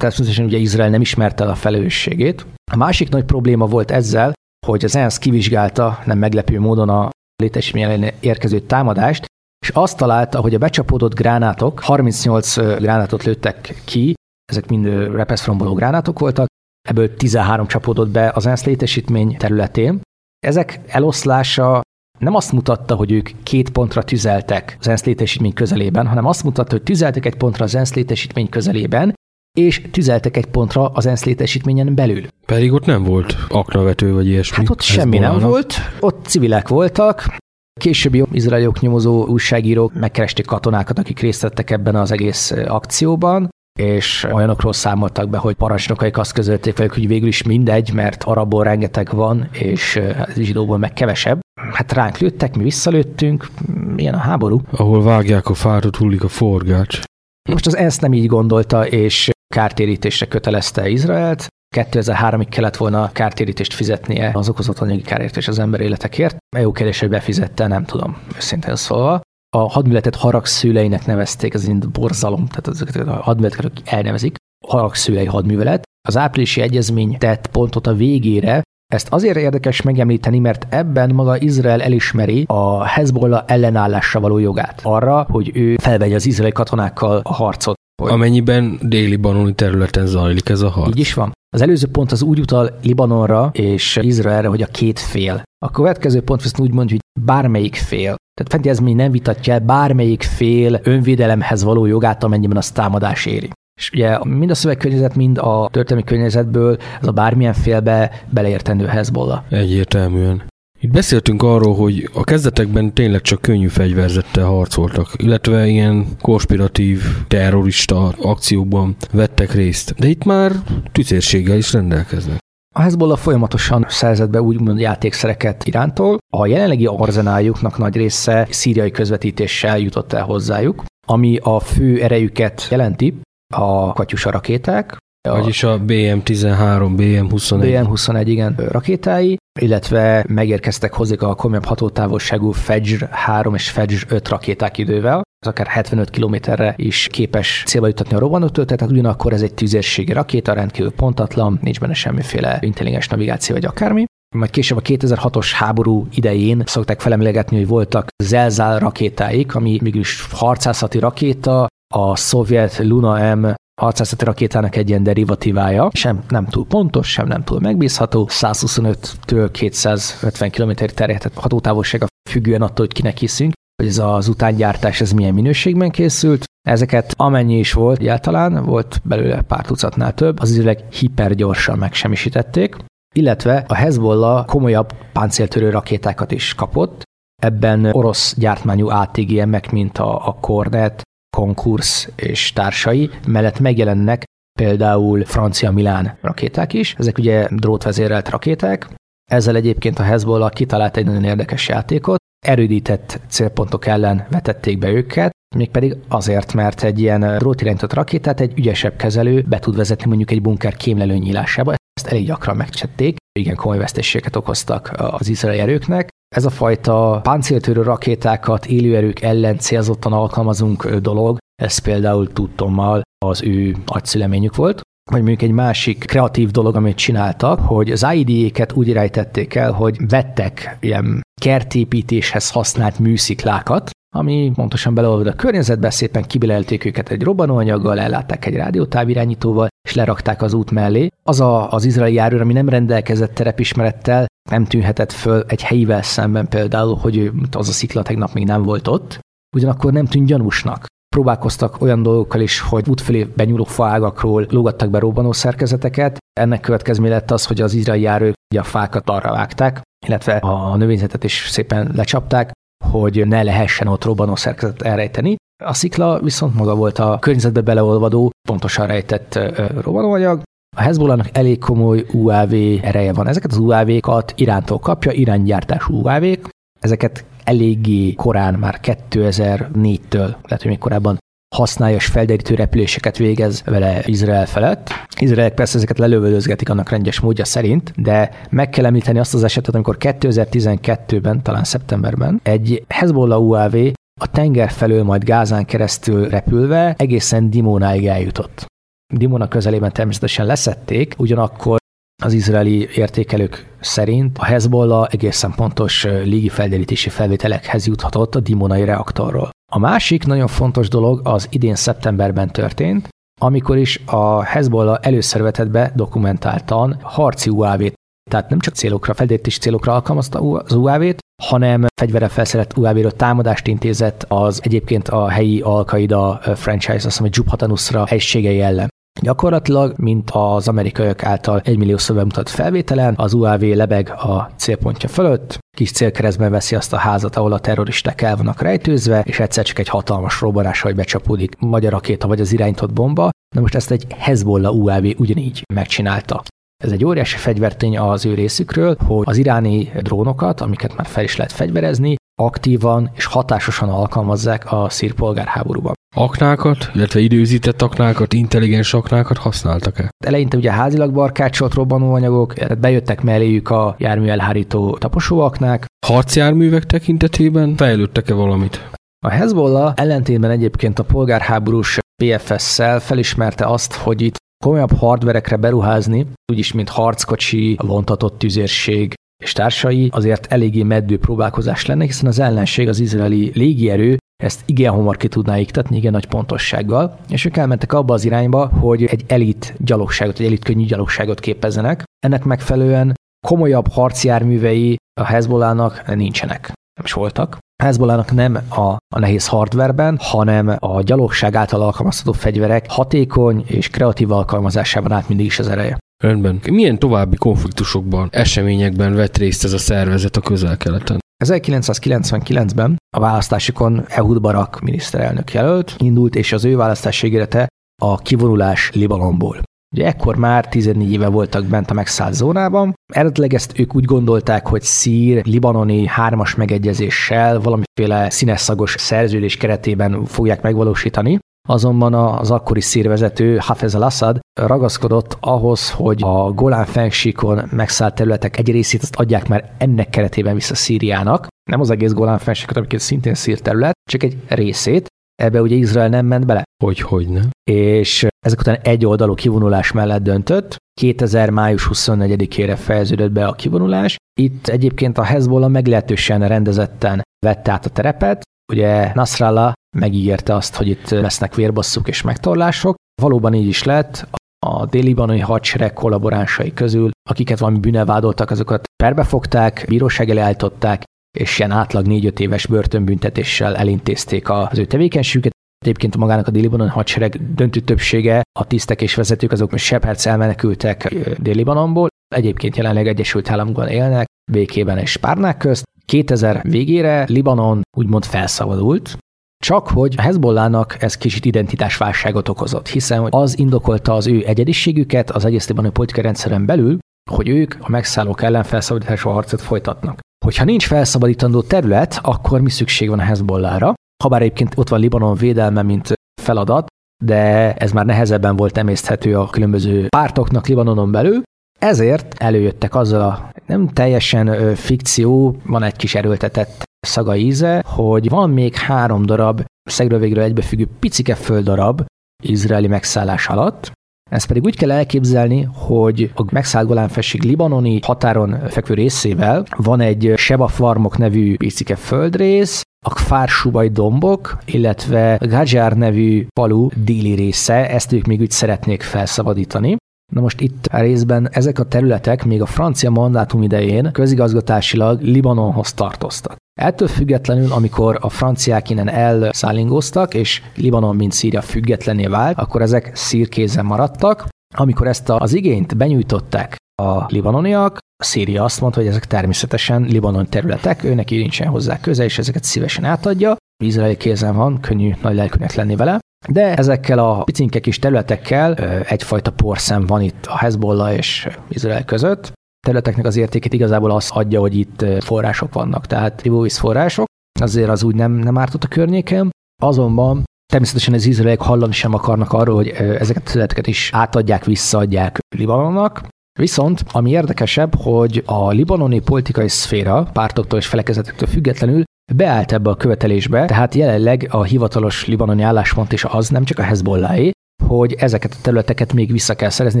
Természetesen ugye Izrael nem ismerte el a felelősségét. A másik nagy probléma volt ezzel, hogy az ENSZ kivizsgálta nem meglepő módon a létesítmény érkező támadást, és azt találta, hogy a becsapódott gránátok, 38 gránátot lőttek ki, ezek mind repeszromboló gránátok voltak, ebből 13 csapódott be az ENSZ létesítmény területén. Ezek eloszlása nem azt mutatta, hogy ők két pontra tüzeltek az ENSZ létesítmény közelében, hanem azt mutatta, hogy tüzeltek egy pontra az ENSZ létesítmény közelében, és tüzeltek egy pontra az ENSZ létesítményen belül. Pedig ott nem volt aknavető vagy ilyesmi. Hát ott semmi nem volt, ott civilek voltak, Későbbi izraeli nyomozó újságírók megkeresték katonákat, akik részt vettek ebben az egész akcióban, és olyanokról számoltak be, hogy parancsnokaik azt közölték velük, hogy végül is mindegy, mert arabból rengeteg van, és zsidóból meg kevesebb. Hát ránk lőttek, mi visszalőttünk, milyen a háború. Ahol vágják a fárat, hullik a forgács. Most az ENSZ nem így gondolta, és kártérítésre kötelezte Izraelt. 2003-ig kellett volna kártérítést fizetnie az okozott anyagi kárért és az ember életekért. EU kérdés, hogy befizette, nem tudom, őszintén szólva a hadműletet haragszőleinek nevezték, ez mind borzalom, tehát ezeket a hadműveleteket elnevezik, haragszőlei hadművelet. Az áprilisi egyezmény tett pontot a végére, Ezt azért érdekes megemlíteni, mert ebben maga Izrael elismeri a Hezbollah ellenállásra való jogát. Arra, hogy ő felvegye az izraeli katonákkal a harcot. Amennyiben déli banoni területen zajlik ez a harc. Így is van. Az előző pont az úgy utal Libanonra és Izraelre, hogy a két fél. A következő pont viszont úgy mondja, hogy bármelyik fél. Tehát fenti ez még nem vitatja el bármelyik fél önvédelemhez való jogát, amennyiben az támadás éri. És ugye mind a szövegkörnyezet, mind a történelmi környezetből ez a bármilyen félbe beleértendő Hezbollah. Egyértelműen. Itt beszéltünk arról, hogy a kezdetekben tényleg csak könnyű fegyverzettel harcoltak, illetve ilyen konspiratív terrorista akciókban vettek részt, de itt már tüzérséggel is rendelkeznek. A Hezbollah folyamatosan szerzett be úgymond játékszereket irántól. A jelenlegi arzenájuknak nagy része szíriai közvetítéssel jutott el hozzájuk, ami a fő erejüket jelenti, a katyusa rakéták, vagyis a BM-13, BM-21. BM-21, igen, rakétái, illetve megérkeztek hozzá a komolyabb hatótávolságú Fedger 3 és Fedger 5 rakéták idővel, az akár 75 kilométerre is képes célba jutatni a robbanótöltet, tehát ugyanakkor ez egy tüzérségi rakéta, rendkívül pontatlan, nincs benne semmiféle intelligens navigáció vagy akármi. Majd később a 2006-os háború idején szokták felemlegetni, hogy voltak Zelzál rakétáik, ami mégis harcászati rakéta, a szovjet Luna M harcászati rakétának egy ilyen derivatívája, sem nem túl pontos, sem nem túl megbízható, 125-től 250 km terjedhet hatótávolsága függően attól, hogy kinek hiszünk, hogy ez az utángyártás ez milyen minőségben készült. Ezeket amennyi is volt egyáltalán, volt belőle pár tucatnál több, az izraelek hipergyorsan megsemmisítették, illetve a Hezbollah komolyabb páncéltörő rakétákat is kapott, ebben orosz gyártmányú ATGM-ek, mint a, a Cornet, konkurs és társai mellett megjelennek például francia Milán rakéták is. Ezek ugye drótvezérelt rakéták. Ezzel egyébként a Hezbollah kitalált egy nagyon érdekes játékot. Erődített célpontok ellen vetették be őket, mégpedig azért, mert egy ilyen drótirányított rakétát egy ügyesebb kezelő be tud vezetni mondjuk egy bunker kémlelő nyílásába. Ezt elég gyakran megcsették, igen komoly vesztességeket okoztak az izraeli erőknek, ez a fajta páncéltörő rakétákat élőerők ellen célzottan alkalmazunk dolog, ez például tudtommal az ő agyszüleményük volt. Vagy mondjuk egy másik kreatív dolog, amit csináltak, hogy az IDE-ket úgy rejtették el, hogy vettek ilyen kertépítéshez használt műsziklákat, ami pontosan beleolvad a környezetbe, szépen kibilelték őket egy robbanóanyaggal, ellátták egy rádiótávirányítóval, és lerakták az út mellé. Az a, az izraeli járőr, ami nem rendelkezett terepismerettel, nem tűnhetett föl egy helyivel szemben például, hogy az a szikla tegnap még nem volt ott, ugyanakkor nem tűnt gyanúsnak. Próbálkoztak olyan dolgokkal is, hogy útfelé benyúló faágakról lógattak be robbanó szerkezeteket. Ennek következmény lett az, hogy az izraeli járők a fákat arra vágták, illetve a növényzetet is szépen lecsapták, hogy ne lehessen ott robbanó szerkezet elrejteni. A szikla viszont maga volt a környezetbe beleolvadó, pontosan rejtett robbanóanyag, a Hezbollahnak elég komoly UAV ereje van. Ezeket az UAV-kat Irántól kapja, iránygyártású UAV-k. Ezeket eléggé korán, már 2004-től, lehet, hogy még korábban használja és felderítő repüléseket végez vele Izrael felett. Izrael persze ezeket lelövöldözgetik annak rendes módja szerint, de meg kell említeni azt az esetet, amikor 2012-ben, talán szeptemberben egy Hezbollah UAV a tenger felől majd Gázán keresztül repülve egészen Dimónáig eljutott. Dimona közelében természetesen leszették, ugyanakkor az izraeli értékelők szerint a Hezbollah egészen pontos légi felderítési felvételekhez juthatott a dimonai reaktorról. A másik nagyon fontos dolog az idén szeptemberben történt, amikor is a Hezbollah először vetett be dokumentáltan harci UAV-t, tehát nem csak célokra, felderítési célokra alkalmazta az UAV-t, hanem fegyvere felszerelt UAV-ről támadást intézett az egyébként a helyi Al-Qaida franchise, azt hiszem, hogy Jubhatanusra helységei ellen. Gyakorlatilag, mint az amerikaiak által egymillió szöve mutat felvételen, az UAV lebeg a célpontja fölött, kis célkeresztben veszi azt a házat, ahol a terroristák el vannak rejtőzve, és egyszer csak egy hatalmas robbanás, hogy becsapódik vagy a rakéta, vagy az irányított bomba. Na most ezt egy Hezbollah UAV ugyanígy megcsinálta. Ez egy óriási fegyvertény az ő részükről, hogy az iráni drónokat, amiket már fel is lehet fegyverezni, aktívan és hatásosan alkalmazzák a szír polgárháborúban. Aknákat, illetve időzített aknákat, intelligens aknákat használtak-e? Eleinte ugye házilag barkácsolt robbanóanyagok, bejöttek melléjük a jármű elhárító taposóaknák. Harcjárművek tekintetében fejlődtek-e valamit? A Hezbollah ellentétben egyébként a polgárháborús PFS-szel felismerte azt, hogy itt komolyabb hardverekre beruházni, úgyis mint harckocsi, vontatott tüzérség és társai, azért eléggé meddő próbálkozás lenne, hiszen az ellenség, az izraeli légierő ezt igen hamar ki tudná iktatni, igen nagy pontossággal, és ők elmentek abba az irányba, hogy egy elit gyalogságot, egy elit könnyű gyalogságot képezzenek. Ennek megfelelően komolyabb harcjárművei a Hezbollának nincsenek. Nem is voltak. Hezbollának nem a, a nehéz hardwareben, hanem a gyalogság által alkalmazható fegyverek hatékony és kreatív alkalmazásában át mindig is az ereje. Rendben. Milyen további konfliktusokban, eseményekben vett részt ez a szervezet a közel-keleten? 1999-ben a választásokon Ehud Barak miniszterelnök jelölt indult, és az ő választás ígérete a kivonulás Libanonból. Ugye ekkor már 14 éve voltak bent a megszállt zónában. Eredetileg ezt ők úgy gondolták, hogy szír, libanoni hármas megegyezéssel valamiféle színeszagos szerződés keretében fogják megvalósítani. Azonban az akkori szírvezető Hafez al-Assad ragaszkodott ahhoz, hogy a Golán fennsíkon megszállt területek egy részét azt adják már ennek keretében vissza Szíriának. Nem az egész Golán fennsíkot, amiket szintén szír terület, csak egy részét. Ebbe ugye Izrael nem ment bele. Hogy, hogy nem. És ezek után egy oldalú kivonulás mellett döntött. 2000. május 24-ére fejeződött be a kivonulás. Itt egyébként a Hezbollah meglehetősen rendezetten vette át a terepet. Ugye Nasrallah megígérte azt, hogy itt lesznek vérbasszuk és megtorlások. Valóban így is lett. A déli hadsereg kollaboránsai közül, akiket valami bűnel vádoltak, azokat perbefogták, bíróság elé állították, és ilyen átlag 4-5 éves börtönbüntetéssel elintézték az ő tevékenységüket. Egyébként magának a déli hadsereg döntő többsége, a tisztek és vezetők, azok Shepherds elmenekültek Dél-Libanonból, egyébként jelenleg Egyesült Államokban élnek, békében és párnák közt. 2000 végére Libanon úgymond felszabadult, csak hogy a Hezbollának ez kicsit identitásválságot okozott, hiszen az indokolta az ő egyediségüket az egész libanoni politikai rendszeren belül, hogy ők a megszállók ellen felszabadítású harcot folytatnak. Hogyha nincs felszabadítandó terület, akkor mi szükség van a Hezbollára? Habár egyébként ott van Libanon védelme, mint feladat, de ez már nehezebben volt emészthető a különböző pártoknak Libanonon belül, ezért előjöttek azzal a nem teljesen fikció, van egy kis erőltetett szaga íze, hogy van még három darab szegről végről egybefüggő picike földdarab izraeli megszállás alatt, ezt pedig úgy kell elképzelni, hogy a megszállt Golánfesség libanoni határon fekvő részével. Van egy Seba Farmok nevű picike földrész, a Kfár dombok, illetve Gajar nevű falu déli része, ezt ők még úgy szeretnék felszabadítani. Na most itt részben ezek a területek még a francia mandátum idején közigazgatásilag Libanonhoz tartoztak. Ettől függetlenül, amikor a franciák innen elszállingoztak, és Libanon, mint Szíria függetlené vált, akkor ezek szírkézen maradtak. Amikor ezt az igényt benyújtották a libanoniak, a Szíria azt mondta, hogy ezek természetesen Libanon területek, őnek nincsen hozzá köze, és ezeket szívesen átadja. Izraeli kézen van, könnyű nagy lelkűnek lenni vele. De ezekkel a picinke kis területekkel egyfajta porszem van itt a Hezbollah és Izrael között. A területeknek az értékét igazából az adja, hogy itt források vannak, tehát ivóvíz források, azért az úgy nem, nem ártott a környéken. Azonban Természetesen az izraeliek hallani sem akarnak arról, hogy ezeket a területeket is átadják, visszaadják Libanonnak. Viszont, ami érdekesebb, hogy a libanoni politikai szféra pártoktól és felekezetektől függetlenül beállt ebbe a követelésbe, tehát jelenleg a hivatalos libanoni álláspont is az, nem csak a Hezbollahé, hogy ezeket a területeket még vissza kell szerezni,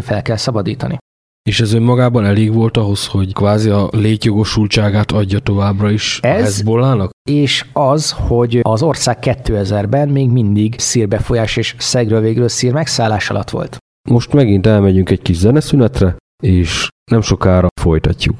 fel kell szabadítani. És ez önmagában elég volt ahhoz, hogy kvázi a létjogosultságát adja továbbra is ez, a Hezbollának? És az, hogy az ország 2000-ben még mindig szírbefolyás és szegről végről szír megszállás alatt volt. Most megint elmegyünk egy kis zeneszünetre, és nem sokára folytatjuk.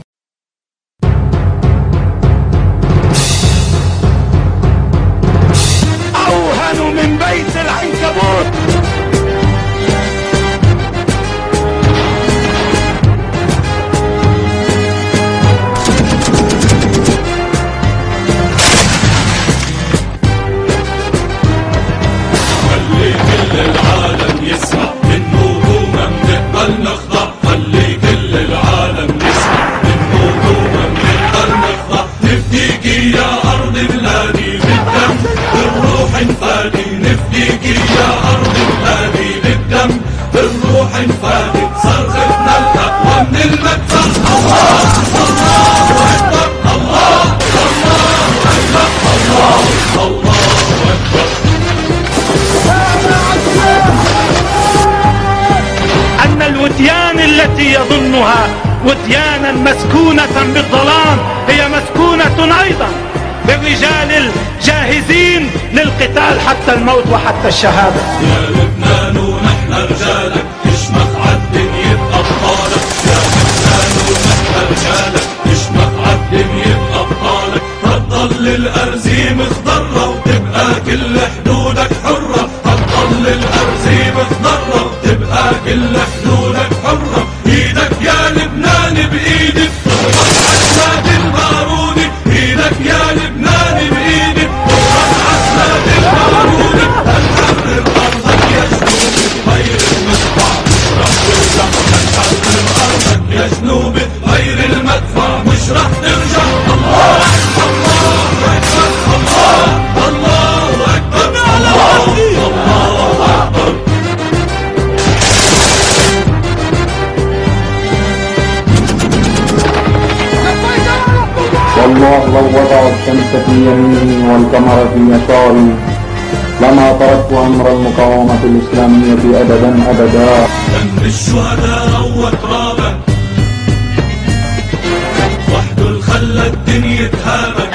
بيك يا أرض الغالي بالدم بالروح انفادت صرختنا الأقوى من المدفع الله الله أكبر الله الله أكبر الله الله أكبر أن الوديان التي يظنها وديانا مسكونة بالظلام هي مسكونة أيضا بالرجال الجاهزين. للقتال حتى الموت وحتى الشهادة. يا لبنان ونحن رجالك اشمخ عالدنيا بأبطالك يا لبنان ونحن رجالك اشمخ عالدنيا بأبطالك هتضل الأرزيم خضرة وتبقى كل حدودك حرة. هتضل الأرزيم خضرة وتبقى كل حدودك الشمس في يميني والقمر في يساري لما تركت أمر المقاومة الإسلامية أبدا أبدا. دم الشهداء روى ترابك وحده الخلى الدنيا تهابك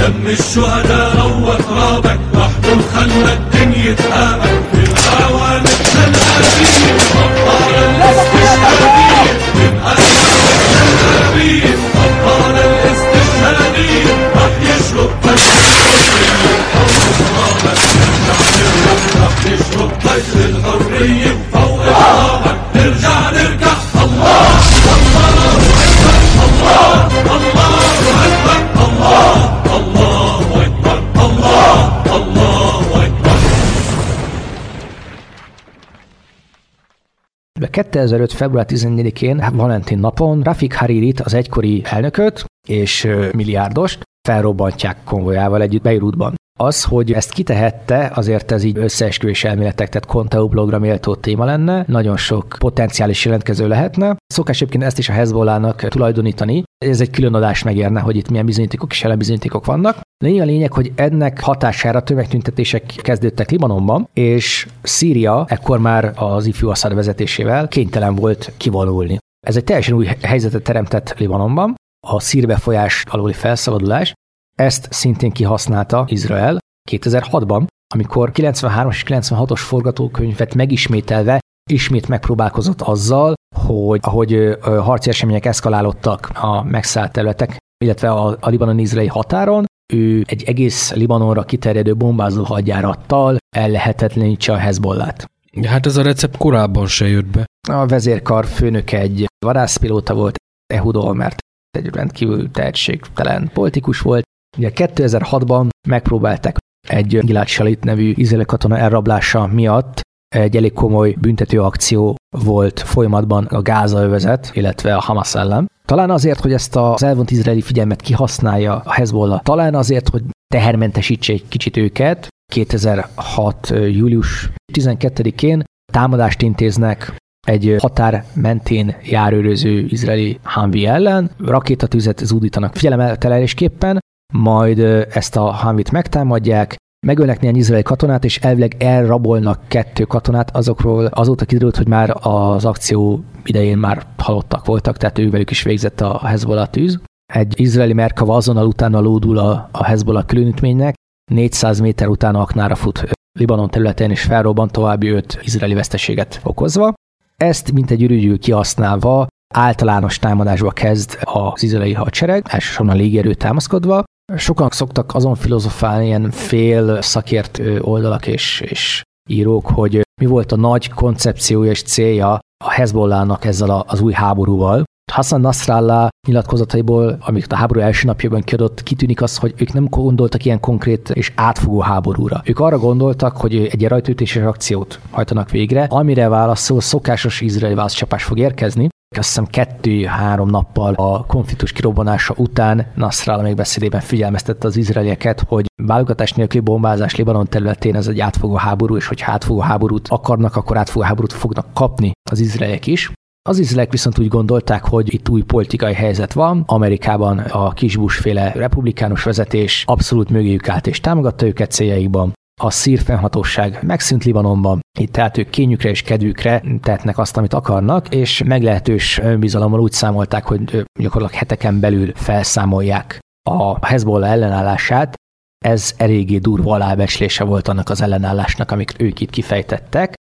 دم الشهداء روى ترابك وحده الخلى الدنيا تهابك 2005. február 14-én, Valentin napon, Rafik Haririt, az egykori elnököt és milliárdost felrobbantják konvojával együtt Beirutban. Az, hogy ezt kitehette, azért ez így összeesküvés elméletek, tehát konteublogra méltó téma lenne, nagyon sok potenciális jelentkező lehetne. Szokás egyébként ezt is a Hezbollahnak tulajdonítani. Ez egy külön adás megérne, hogy itt milyen bizonyítékok és ellenbizonyítékok vannak. Lényeg a lényeg, hogy ennek hatására tömegtüntetések kezdődtek Libanonban, és Szíria ekkor már az ifjú Assad vezetésével kénytelen volt kivonulni. Ez egy teljesen új helyzetet teremtett Libanonban, a szír befolyás aluli felszabadulás, ezt szintén kihasználta Izrael 2006-ban, amikor 93-as és 96-os forgatókönyvet megismételve ismét megpróbálkozott azzal, hogy ahogy harci események eszkalálódtak a megszállt területek, illetve a, a libanon-izraeli határon, ő egy egész Libanonra kiterjedő bombázó hadjárattal ellehetetlenítse a Hezbollát. Hát ez a recept korábban se jött be. A vezérkar főnök egy vadászpilóta volt, Ehud Olmert, egy rendkívül tehetségtelen politikus volt. Ugye 2006-ban megpróbálták egy Gilad Shalit nevű izraeli katona elrablása miatt egy elég komoly büntető akció volt folyamatban a Gáza övezet, illetve a Hamas ellen. Talán azért, hogy ezt az elvont izraeli figyelmet kihasználja a Hezbollah, talán azért, hogy tehermentesítse egy kicsit őket. 2006. július 12-én támadást intéznek egy határ mentén járőröző izraeli Humvee ellen, rakétatüzet zúdítanak figyelemeltelelésképpen, majd ezt a Humvee-t megtámadják, megölnek néhány izraeli katonát, és elvileg elrabolnak kettő katonát, azokról azóta kiderült, hogy már az akció idején már halottak voltak, tehát ővelük is végzett a Hezbollah tűz. Egy izraeli Merkava azonnal utána lódul a, a Hezbollah különítménynek, 400 méter utána aknára fut Libanon területén, és felrobban további öt izraeli veszteséget okozva. Ezt mint egy ürügyül kihasználva általános támadásba kezd az izraeli hadsereg, elsősorban a légierő támaszkodva. Sokan szoktak azon filozofálni, ilyen fél szakértő oldalak és, és írók, hogy mi volt a nagy koncepciója és célja a Hezbollahnak ezzel az új háborúval. Hassan Nasrallah nyilatkozataiból, amit a háború első napjában kiadott, kitűnik az, hogy ők nem gondoltak ilyen konkrét és átfogó háborúra. Ők arra gondoltak, hogy egy rajtütéses akciót hajtanak végre, amire válaszol szokásos izraeli válaszcsapás fog érkezni, azt hiszem kettő-három nappal a konfliktus kirobbanása után Nasrallah még beszédében figyelmeztette az izraelieket, hogy válogatás nélküli bombázás Libanon területén ez egy átfogó háború, és hogy átfogó háborút akarnak, akkor átfogó háborút fognak kapni az izraeliek is. Az izraelek viszont úgy gondolták, hogy itt új politikai helyzet van. Amerikában a kisbusféle republikánus vezetés abszolút mögéjük állt és támogatta őket céljaikban. A szír fennhatóság megszűnt Libanonban, itt tehát ők kényükre és kedvükre tehetnek azt, amit akarnak, és meglehetős önbizalommal úgy számolták, hogy gyakorlatilag heteken belül felszámolják a Hezbollah ellenállását, ez eléggé durva alábecslése volt annak az ellenállásnak, amit ők itt kifejtettek.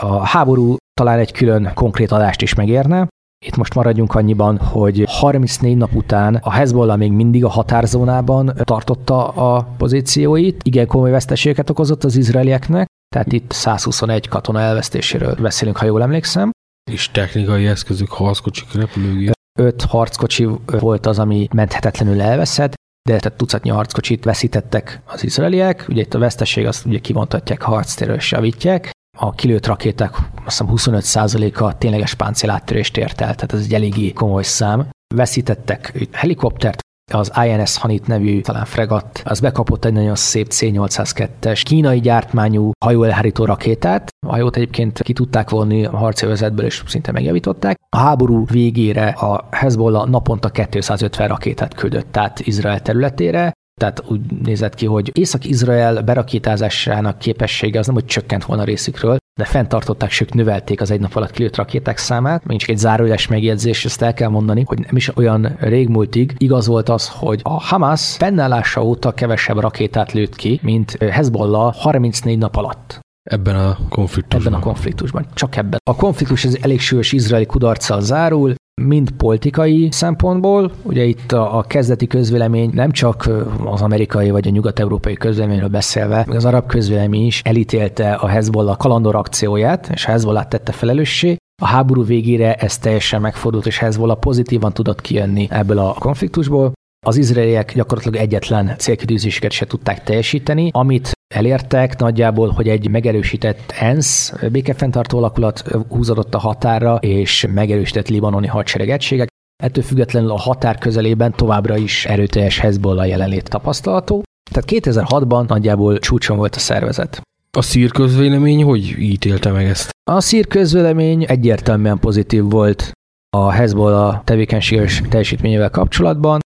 A háború talán egy külön konkrét adást is megérne. Itt most maradjunk annyiban, hogy 34 nap után a Hezbollah még mindig a határzónában tartotta a pozícióit, igen komoly veszteségeket okozott az izraelieknek, tehát itt 121 katona elvesztéséről beszélünk, ha jól emlékszem. És technikai eszközök, harckocsik, repülőgép. Öt harckocsi volt az, ami menthetetlenül elveszett, de tehát tucatnyi harckocsit veszítettek az izraeliek. Ugye itt a veszteség azt ugye kivontatják a harctérről és javítják. A kilőtt rakéták azt hiszem 25%-a tényleges páncéláttörést ért el, tehát ez egy eléggé komoly szám. Veszítettek helikoptert, az INS Hanit nevű talán fregatt, az bekapott egy nagyon szép C-802-es kínai gyártmányú hajóelhárító rakétát. A hajót egyébként ki tudták vonni a harcövezetből, és szinte megjavították. A háború végére a Hezbollah naponta 250 rakétát küldött át Izrael területére, tehát úgy nézett ki, hogy Észak-Izrael berakétázásának képessége az nem, hogy csökkent volna részükről, de fenntartották, sőt növelték az egy nap alatt kilőtt rakéták számát. Még csak egy zárójeles megjegyzés, ezt el kell mondani, hogy nem is olyan régmúltig igaz volt az, hogy a Hamas fennállása óta kevesebb rakétát lőtt ki, mint Hezbollah 34 nap alatt. Ebben a konfliktusban. Ebben a konfliktusban. Csak ebben. A konfliktus ez elég súlyos izraeli kudarccal zárul, mind politikai szempontból, ugye itt a, kezdeti közvélemény nem csak az amerikai vagy a nyugat-európai közvéleményről beszélve, az arab közvélemény is elítélte a Hezbollah kalandor akcióját, és Hezbollah tette felelőssé. A háború végére ez teljesen megfordult, és Hezbollah pozitívan tudott kijönni ebből a konfliktusból. Az izraeliek gyakorlatilag egyetlen célkidőzéseket se tudták teljesíteni, amit elértek nagyjából, hogy egy megerősített ENSZ békefenntartó alakulat húzódott a határa, és megerősített libanoni hadsereg egységek. Ettől függetlenül a határ közelében továbbra is erőteljes Hezbollah jelenlét tapasztalható. Tehát 2006-ban nagyjából csúcson volt a szervezet. A szír közvélemény hogy ítélte meg ezt? A szír közvélemény egyértelműen pozitív volt a Hezbollah tevékenységes teljesítményével kapcsolatban.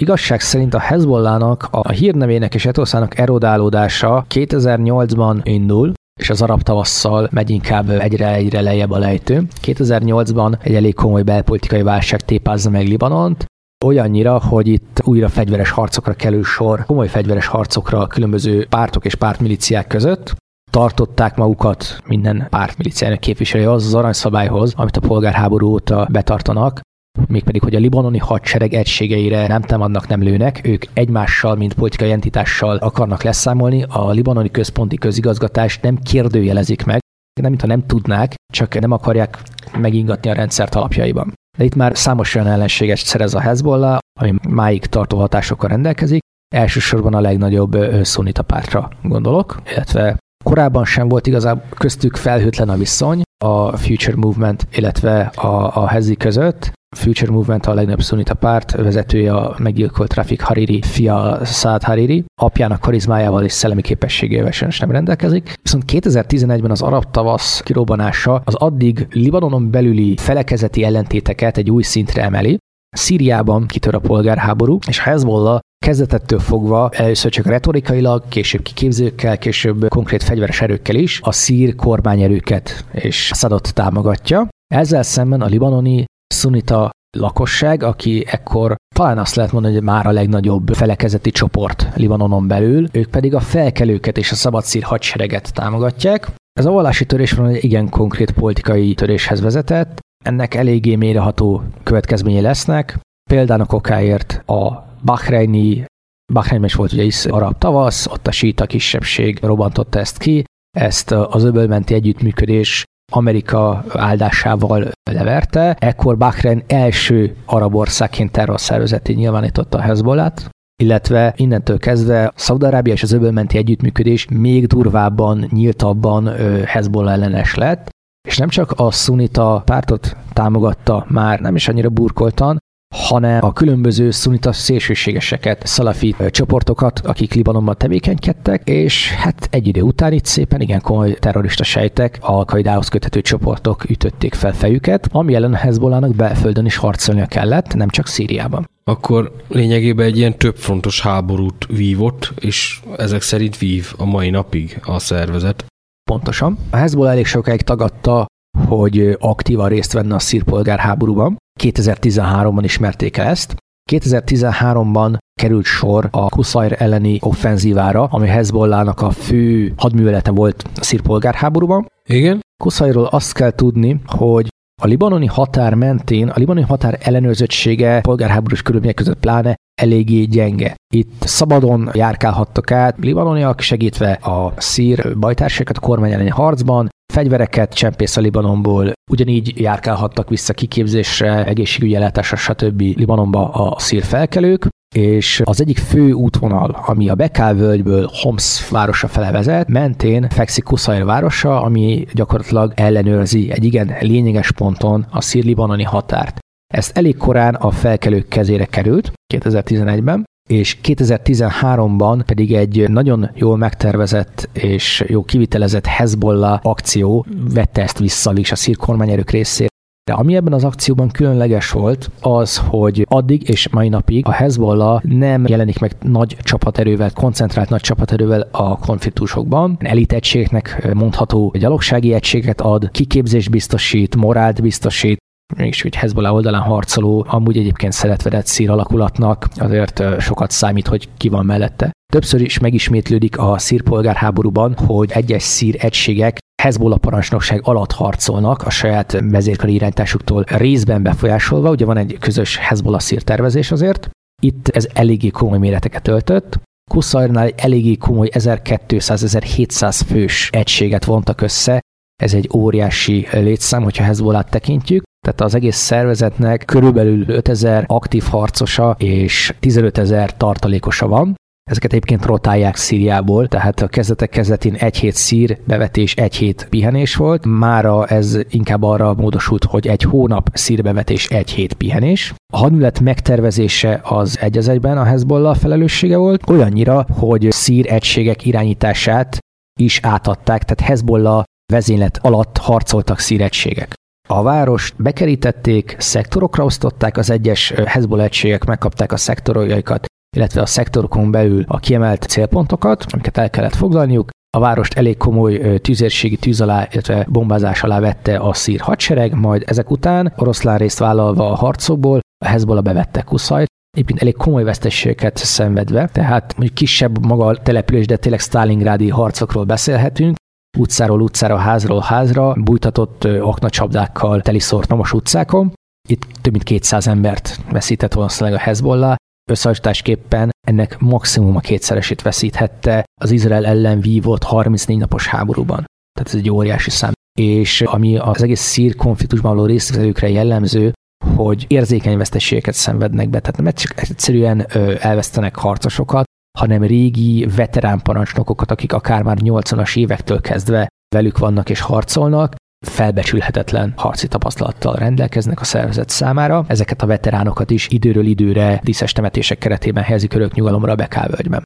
Igazság szerint a Hezbollahnak a hírnevének és etoszának erodálódása 2008-ban indul, és az arab tavasszal megy inkább egyre-egyre lejjebb a lejtő. 2008-ban egy elég komoly belpolitikai válság tépázza meg Libanont, olyannyira, hogy itt újra fegyveres harcokra kerül sor, komoly fegyveres harcokra különböző pártok és pártmiliciák között. Tartották magukat minden pártmiliciának képviselője az az aranyszabályhoz, amit a polgárháború óta betartanak, mégpedig, hogy a libanoni hadsereg egységeire nem támadnak, nem lőnek, ők egymással, mint politikai entitással akarnak leszámolni, a libanoni központi közigazgatást nem kérdőjelezik meg, nem mintha nem tudnák, csak nem akarják megingatni a rendszert alapjaiban. De itt már számos olyan ellenséget szerez a Hezbollah, ami máig tartó hatásokkal rendelkezik, elsősorban a legnagyobb szunita pártra gondolok, illetve korábban sem volt igazából köztük felhőtlen a viszony a Future Movement, illetve a, a Hezi között, Future Movement a legnagyobb szunita párt, vezetője a meggyilkolt Rafik Hariri, fia Saad Hariri, apjának karizmájával és szellemi képességével sem nem rendelkezik. Viszont 2011-ben az arab tavasz kirobbanása az addig Libanonon belüli felekezeti ellentéteket egy új szintre emeli, Szíriában kitör a polgárháború, és Hezbollah kezdetettől fogva először csak retorikailag, később kiképzőkkel, később konkrét fegyveres erőkkel is a szír kormányerőket és Assadot támogatja. Ezzel szemben a libanoni szunita lakosság, aki ekkor talán azt lehet mondani, hogy már a legnagyobb felekezeti csoport Libanonon belül, ők pedig a felkelőket és a szabadszír hadsereget támogatják. Ez a vallási törés van egy igen konkrét politikai töréshez vezetett, ennek eléggé méreható következményei lesznek. Példának okáért a Bahreini, Bahreinben is volt ugye is arab tavasz, ott a síta kisebbség robbantotta ezt ki, ezt az öbölmenti együttműködés Amerika áldásával leverte. Ekkor Bahrein első arab országként terrorszervezetén nyilvánította a Hezbollat, illetve innentől kezdve Szaudarábia és az öbölmenti együttműködés még durvábban, nyíltabban Hezbollah ellenes lett, és nem csak a szunita pártot támogatta már, nem is annyira burkoltan, hanem a különböző szunita szélsőségeseket, szalafi csoportokat, akik Libanonban tevékenykedtek, és hát egy idő után itt szépen igen komoly terrorista sejtek, al köthető csoportok ütötték fel fejüket, ami ellen a Hezbollahnak belföldön is harcolnia kellett, nem csak Szíriában. akkor lényegében egy ilyen többfrontos háborút vívott, és ezek szerint vív a mai napig a szervezet. Pontosan. A Hezbollah elég sokáig tagadta, hogy aktívan részt venne a szírpolgárháborúban. 2013-ban ismerték el ezt. 2013-ban került sor a Kuszajr elleni offenzívára, ami Hezbollahnak a fő hadművelete volt a szírpolgárháborúban. Igen? Kuszajról azt kell tudni, hogy a libanoni határ mentén a libanoni határ ellenőrzöttsége polgárháborús körülmények között pláne eléggé gyenge. Itt szabadon járkálhattak át libanoniak, segítve a szír bajtársakat a kormány elleni harcban, fegyvereket csempész a Libanonból, ugyanígy járkálhattak vissza kiképzésre, egészségügyi ellátásra, stb. Libanonba a szír felkelők, és az egyik fő útvonal, ami a Bekál völgyből Homs városa fele vezet, mentén fekszik Kuszajr városa, ami gyakorlatilag ellenőrzi egy igen lényeges ponton a szír-libanoni határt. Ezt elég korán a felkelők kezére került, 2011-ben, és 2013-ban pedig egy nagyon jól megtervezett és jó kivitelezett Hezbollah akció vette ezt vissza is a szír kormányerők részére. De ami ebben az akcióban különleges volt, az, hogy addig és mai napig a Hezbollah nem jelenik meg nagy csapaterővel, koncentrált nagy csapaterővel a konfliktusokban. Elit egységeknek mondható gyalogsági egységet ad, kiképzést biztosít, morált biztosít, mégis hogy Hezbollah oldalán harcoló, amúgy egyébként szeretvedett szír alakulatnak, azért sokat számít, hogy ki van mellette. Többször is megismétlődik a szírpolgárháborúban, hogy egyes szír egységek Hezbollah parancsnokság alatt harcolnak a saját vezérkari irányításuktól részben befolyásolva, ugye van egy közös Hezbollah szír tervezés azért. Itt ez eléggé komoly méreteket öltött. Kuszajrnál egy eléggé komoly 1200-1700 fős egységet vontak össze, ez egy óriási létszám, hogyha hezbollah tekintjük. Tehát az egész szervezetnek körülbelül 5000 aktív harcosa és 15 ezer tartalékosa van. Ezeket egyébként rotálják Szíriából, tehát a kezdetek kezdetén egy hét szír bevetés, egy hét pihenés volt. Mára ez inkább arra módosult, hogy egy hónap szír bevetés, egy hét pihenés. A hadművelet megtervezése az egy az egyben a Hezbollah felelőssége volt, olyannyira, hogy szír egységek irányítását is átadták, tehát Hezbollah vezénylet alatt harcoltak szír egységek. A várost bekerítették, szektorokra osztották, az egyes Hezbollah egységek megkapták a szektorjaikat, illetve a szektorokon belül a kiemelt célpontokat, amiket el kellett foglalniuk. A várost elég komoly tüzérségi tűz alá, illetve bombázás alá vette a szír hadsereg, majd ezek után oroszlán részt vállalva a harcokból a Hezbollah bevette Kuszajt, éppen elég komoly vesztességeket szenvedve, tehát mondjuk kisebb maga a település, de tényleg Stalingrádi harcokról beszélhetünk, utcáról utcára, házról házra, bújtatott aknacsapdákkal teli szortnomos utcákon. Itt több mint 200 embert veszített valószínűleg a Hezbollah, összehasonlításképpen ennek maximum a kétszeresét veszíthette az Izrael ellen vívott 34 napos háborúban. Tehát ez egy óriási szám. És ami az egész szír konfliktusban való résztvevőkre jellemző, hogy érzékeny veszteségeket szenvednek be, tehát nem egyszerűen elvesztenek harcosokat, hanem régi veterán parancsnokokat, akik akár már 80-as évektől kezdve velük vannak és harcolnak, felbecsülhetetlen harci tapasztalattal rendelkeznek a szervezet számára. Ezeket a veteránokat is időről időre díszes temetések keretében helyezik örök nyugalomra a Bekálvölgyben.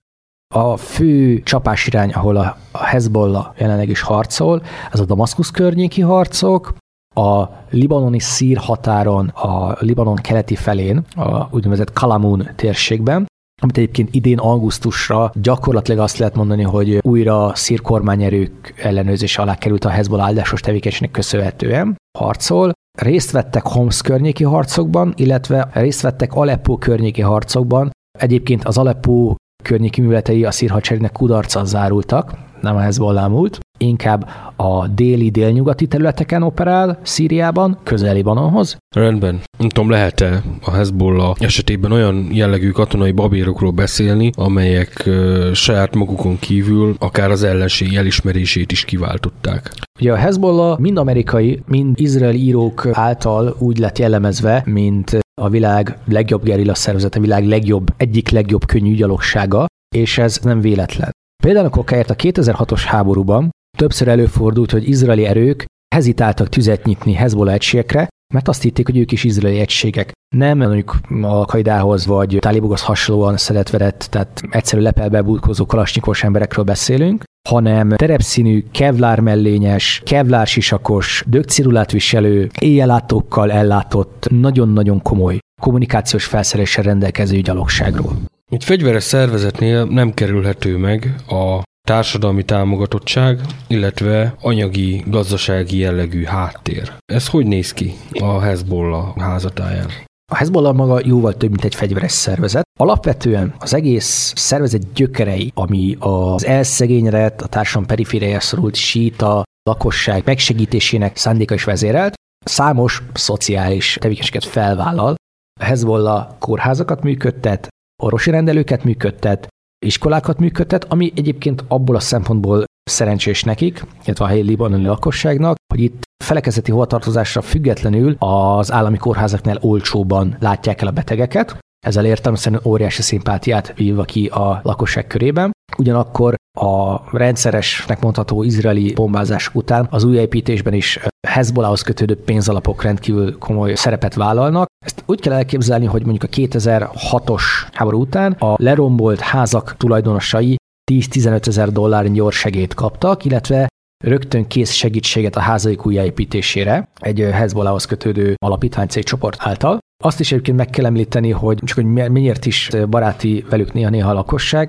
A fő irány, ahol a Hezbollah jelenleg is harcol, az a Damaszkusz környéki harcok, a libanoni szír határon, a Libanon keleti felén, a úgynevezett Kalamun térségben, amit egyébként idén augusztusra gyakorlatilag azt lehet mondani, hogy újra szír kormányerők ellenőrzése alá került a Hezbollah áldásos tevékenységnek köszönhetően, harcol. Részt vettek Homs környéki harcokban, illetve részt vettek Aleppo környéki harcokban. Egyébként az Aleppo környéki műveletei a szír hadseregnek kudarccal zárultak, nem a Hezbollah múlt, inkább a déli-délnyugati területeken operál Szíriában, közel Libanonhoz. Rendben. Nem tudom, lehet-e a Hezbollah esetében olyan jellegű katonai babérokról beszélni, amelyek uh, saját magukon kívül akár az ellenség elismerését is kiváltották? Ugye a Hezbollah mind amerikai, mind izraeli írók által úgy lett jellemezve, mint a világ legjobb gerilla szervezete, a világ legjobb, egyik legjobb könnyű gyalogsága, és ez nem véletlen. Például a kokáért a 2006-os háborúban többször előfordult, hogy izraeli erők hezitáltak tüzet nyitni Hezbollah egységekre, mert azt hitték, hogy ők is izraeli egységek. Nem mondjuk a Kaidához vagy Táliboghoz hasonlóan szeretvedett, tehát egyszerű lepelbe bújkozó kalasnyikos emberekről beszélünk, hanem terepszínű, kevlár mellényes, kevlár sisakos, dögcirulát viselő, éjjelátókkal ellátott, nagyon-nagyon komoly kommunikációs felszereléssel rendelkező gyalogságról. Egy fegyveres szervezetnél nem kerülhető meg a társadalmi támogatottság, illetve anyagi, gazdasági jellegű háttér. Ez hogy néz ki a Hezbollah házatáján? A Hezbollah maga jóval több, mint egy fegyveres szervezet. Alapvetően az egész szervezet gyökerei, ami az elszegényedett, a társadalom perifériája szorult síta lakosság megsegítésének szándéka is vezérelt, számos szociális tevékenységet felvállal. A Hezbollah kórházakat működtet, orvosi rendelőket működtet, iskolákat működtet, ami egyébként abból a szempontból szerencsés nekik, illetve a helyi libanoni lakosságnak, hogy itt felekezeti hovatartozásra függetlenül az állami kórházaknál olcsóban látják el a betegeket, ezzel értelmesen óriási szimpátiát vívva ki a lakosság körében. Ugyanakkor a rendszeresnek mondható izraeli bombázások után az új építésben is Hezbollahhoz kötődő pénzalapok rendkívül komoly szerepet vállalnak. Ezt úgy kell elképzelni, hogy mondjuk a 2006-os háború után a lerombolt házak tulajdonosai 10-15 ezer dollár gyors segét kaptak, illetve rögtön kész segítséget a házaik újjáépítésére egy Hezbollahhoz kötődő alapítvány cégcsoport által. Azt is egyébként meg kell említeni, hogy csak hogy miért is baráti velük néha-néha a lakosság,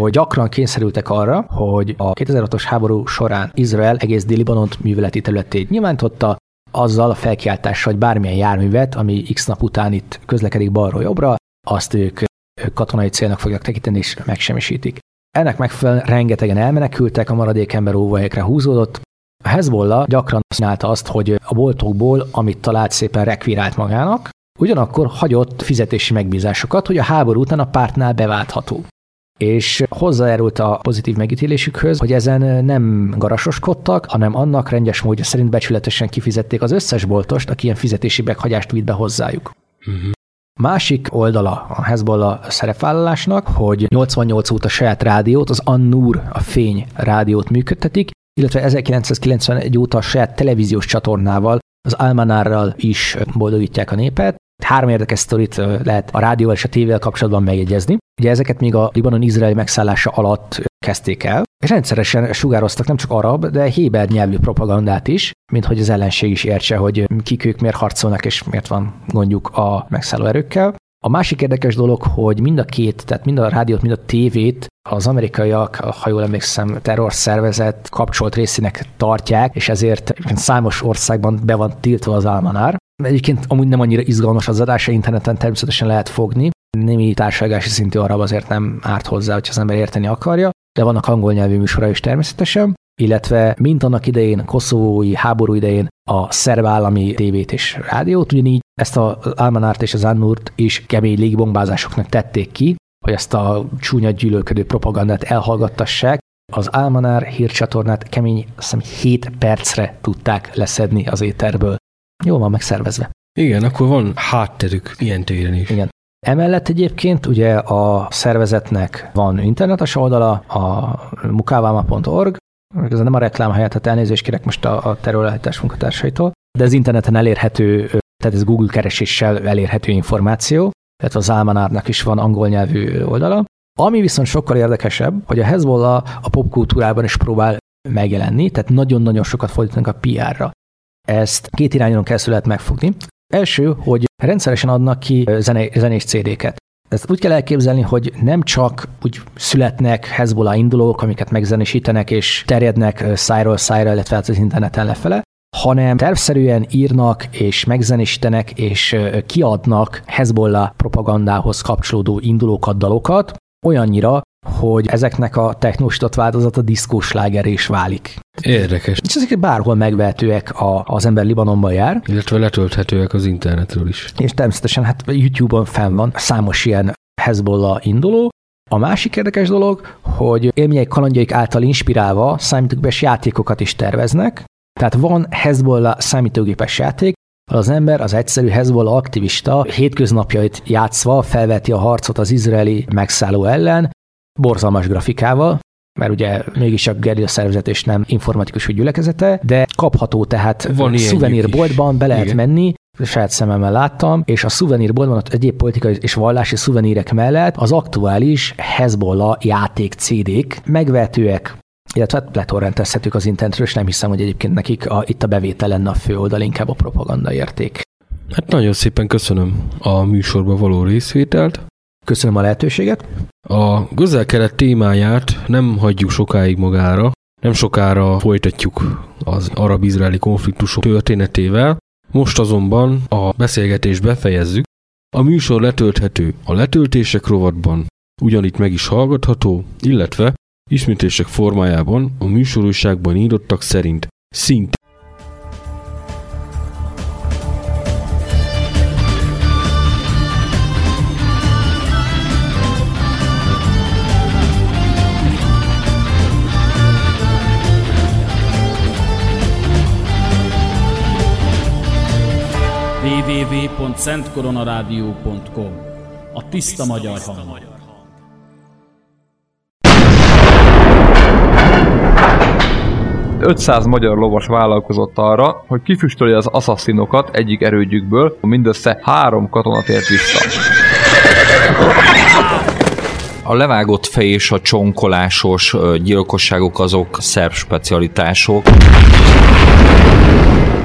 hogy gyakran kényszerültek arra, hogy a 2006-os háború során Izrael egész Dél-Libanont műveleti területét nyilvántotta, azzal a felkiáltással, hogy bármilyen járművet, ami x nap után itt közlekedik balról jobbra, azt ők, katonai célnak fogják tekinteni és megsemmisítik. Ennek megfelelően rengetegen elmenekültek, a maradék ember óvahelyekre húzódott. A Hezbollah gyakran csinálta azt, hogy a boltokból, amit talált, szépen rekvírált magának, ugyanakkor hagyott fizetési megbízásokat, hogy a háború után a pártnál beváltható és hozzájárult a pozitív megítélésükhöz, hogy ezen nem garasoskodtak, hanem annak rendes módja szerint becsületesen kifizették az összes boltost, aki ilyen fizetési meghagyást vitt be hozzájuk. Uh-huh. Másik oldala a Hezbollah szerepvállalásnak, hogy 88 óta saját rádiót, az Annur, a Fény rádiót működtetik, illetve 1991 óta a saját televíziós csatornával, az Almanárral is boldogítják a népet. Három érdekes sztorit lehet a rádióval és a tévével kapcsolatban megjegyezni. Ugye ezeket még a Libanon-Izraeli megszállása alatt kezdték el, és rendszeresen sugároztak nem csak arab, de héber nyelvű propagandát is, mint hogy az ellenség is értse, hogy kik ők miért harcolnak, és miért van gondjuk a megszálló erőkkel. A másik érdekes dolog, hogy mind a két, tehát mind a rádiót, mind a tévét az amerikaiak, ha jól emlékszem, terrorszervezet kapcsolt részének tartják, és ezért számos országban be van tiltva az almanár. Egyébként amúgy nem annyira izgalmas az adása, interneten természetesen lehet fogni, némi társadalmi szintű arab azért nem árt hozzá, hogyha az ember érteni akarja, de vannak angol nyelvű műsora is természetesen, illetve mint annak idején, koszovói háború idején a szerb állami tévét és rádiót, ugyanígy ezt az Almanárt és az Annurt is kemény légbombázásoknak tették ki, hogy ezt a csúnya gyűlölködő propagandát elhallgattassák. Az Almanár hírcsatornát kemény, azt hiszem 7 percre tudták leszedni az éterből. Jól van megszervezve. Igen, akkor van hátterük ilyen téren is. Igen. Emellett egyébként ugye a szervezetnek van internetes oldala, a mukavama.org, ez nem a reklám helyett, tehát elnézést kérek most a, a területes munkatársaitól, de az interneten elérhető, tehát ez Google kereséssel elérhető információ, tehát az Almanárnak is van angol nyelvű oldala. Ami viszont sokkal érdekesebb, hogy a Hezbollah a popkultúrában is próbál megjelenni, tehát nagyon-nagyon sokat fordítanak a PR-ra. Ezt két irányon kell lehet megfogni. Első, hogy rendszeresen adnak ki zené, zenés CD-ket. Ezt úgy kell elképzelni, hogy nem csak úgy születnek Hezbollah indulók, amiket megzenésítenek és terjednek szájról szájra, illetve az interneten lefele, hanem tervszerűen írnak és megzenésítenek és kiadnak Hezbollah propagandához kapcsolódó indulókat, dalokat, olyannyira, hogy ezeknek a technósított változata diszkósláger is válik. Érdekes. És ezek bárhol megvehetőek, a, az ember Libanonban jár. Illetve letölthetőek az internetről is. És természetesen hát YouTube-on fenn van számos ilyen Hezbollah induló. A másik érdekes dolog, hogy élmények kalandjaik által inspirálva számítógépes játékokat is terveznek. Tehát van Hezbollah számítógépes játék, az ember, az egyszerű Hezbollah aktivista hétköznapjait játszva felveti a harcot az izraeli megszálló ellen, borzalmas grafikával, mert ugye mégis a gerilla szervezet és nem informatikus gyülekezete, de kapható, tehát Van szuvenírboltban be lehet Igen. menni, saját szememmel láttam, és a szuvenírboltban ott egyéb politikai és vallási szuvenírek mellett az aktuális Hezbollah játék CD-k megvetőek illetve hát letorrentezhetők az internetről, és nem hiszem, hogy egyébként nekik a, itt a bevétel lenne a fő oldal, inkább a propaganda érték. Hát nagyon szépen köszönöm a műsorba való részvételt. Köszönöm a lehetőséget. A közel-kelet témáját nem hagyjuk sokáig magára, nem sokára folytatjuk az arab-izraeli konfliktusok történetével, most azonban a beszélgetést befejezzük. A műsor letölthető a letöltések rovatban, ugyanitt meg is hallgatható, illetve ismétlések formájában a műsorúságban írottak szerint szint www.szentkoronarádió.com A tiszta magyar hang. Ö 500 magyar lovas vállalkozott arra, hogy kifüstölje az assasszinokat egyik erődjükből, mindössze három katona tért vissza. A levágott fej és a csonkolásos gyilkosságok azok szerb specialitások.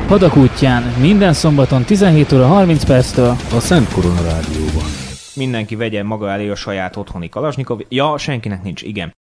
Hadak útján minden szombaton 17 óra 30 perctől a Szent Korona Rádióban. Mindenki vegye maga elé a saját otthoni kalasnyikov. Ja, senkinek nincs, igen.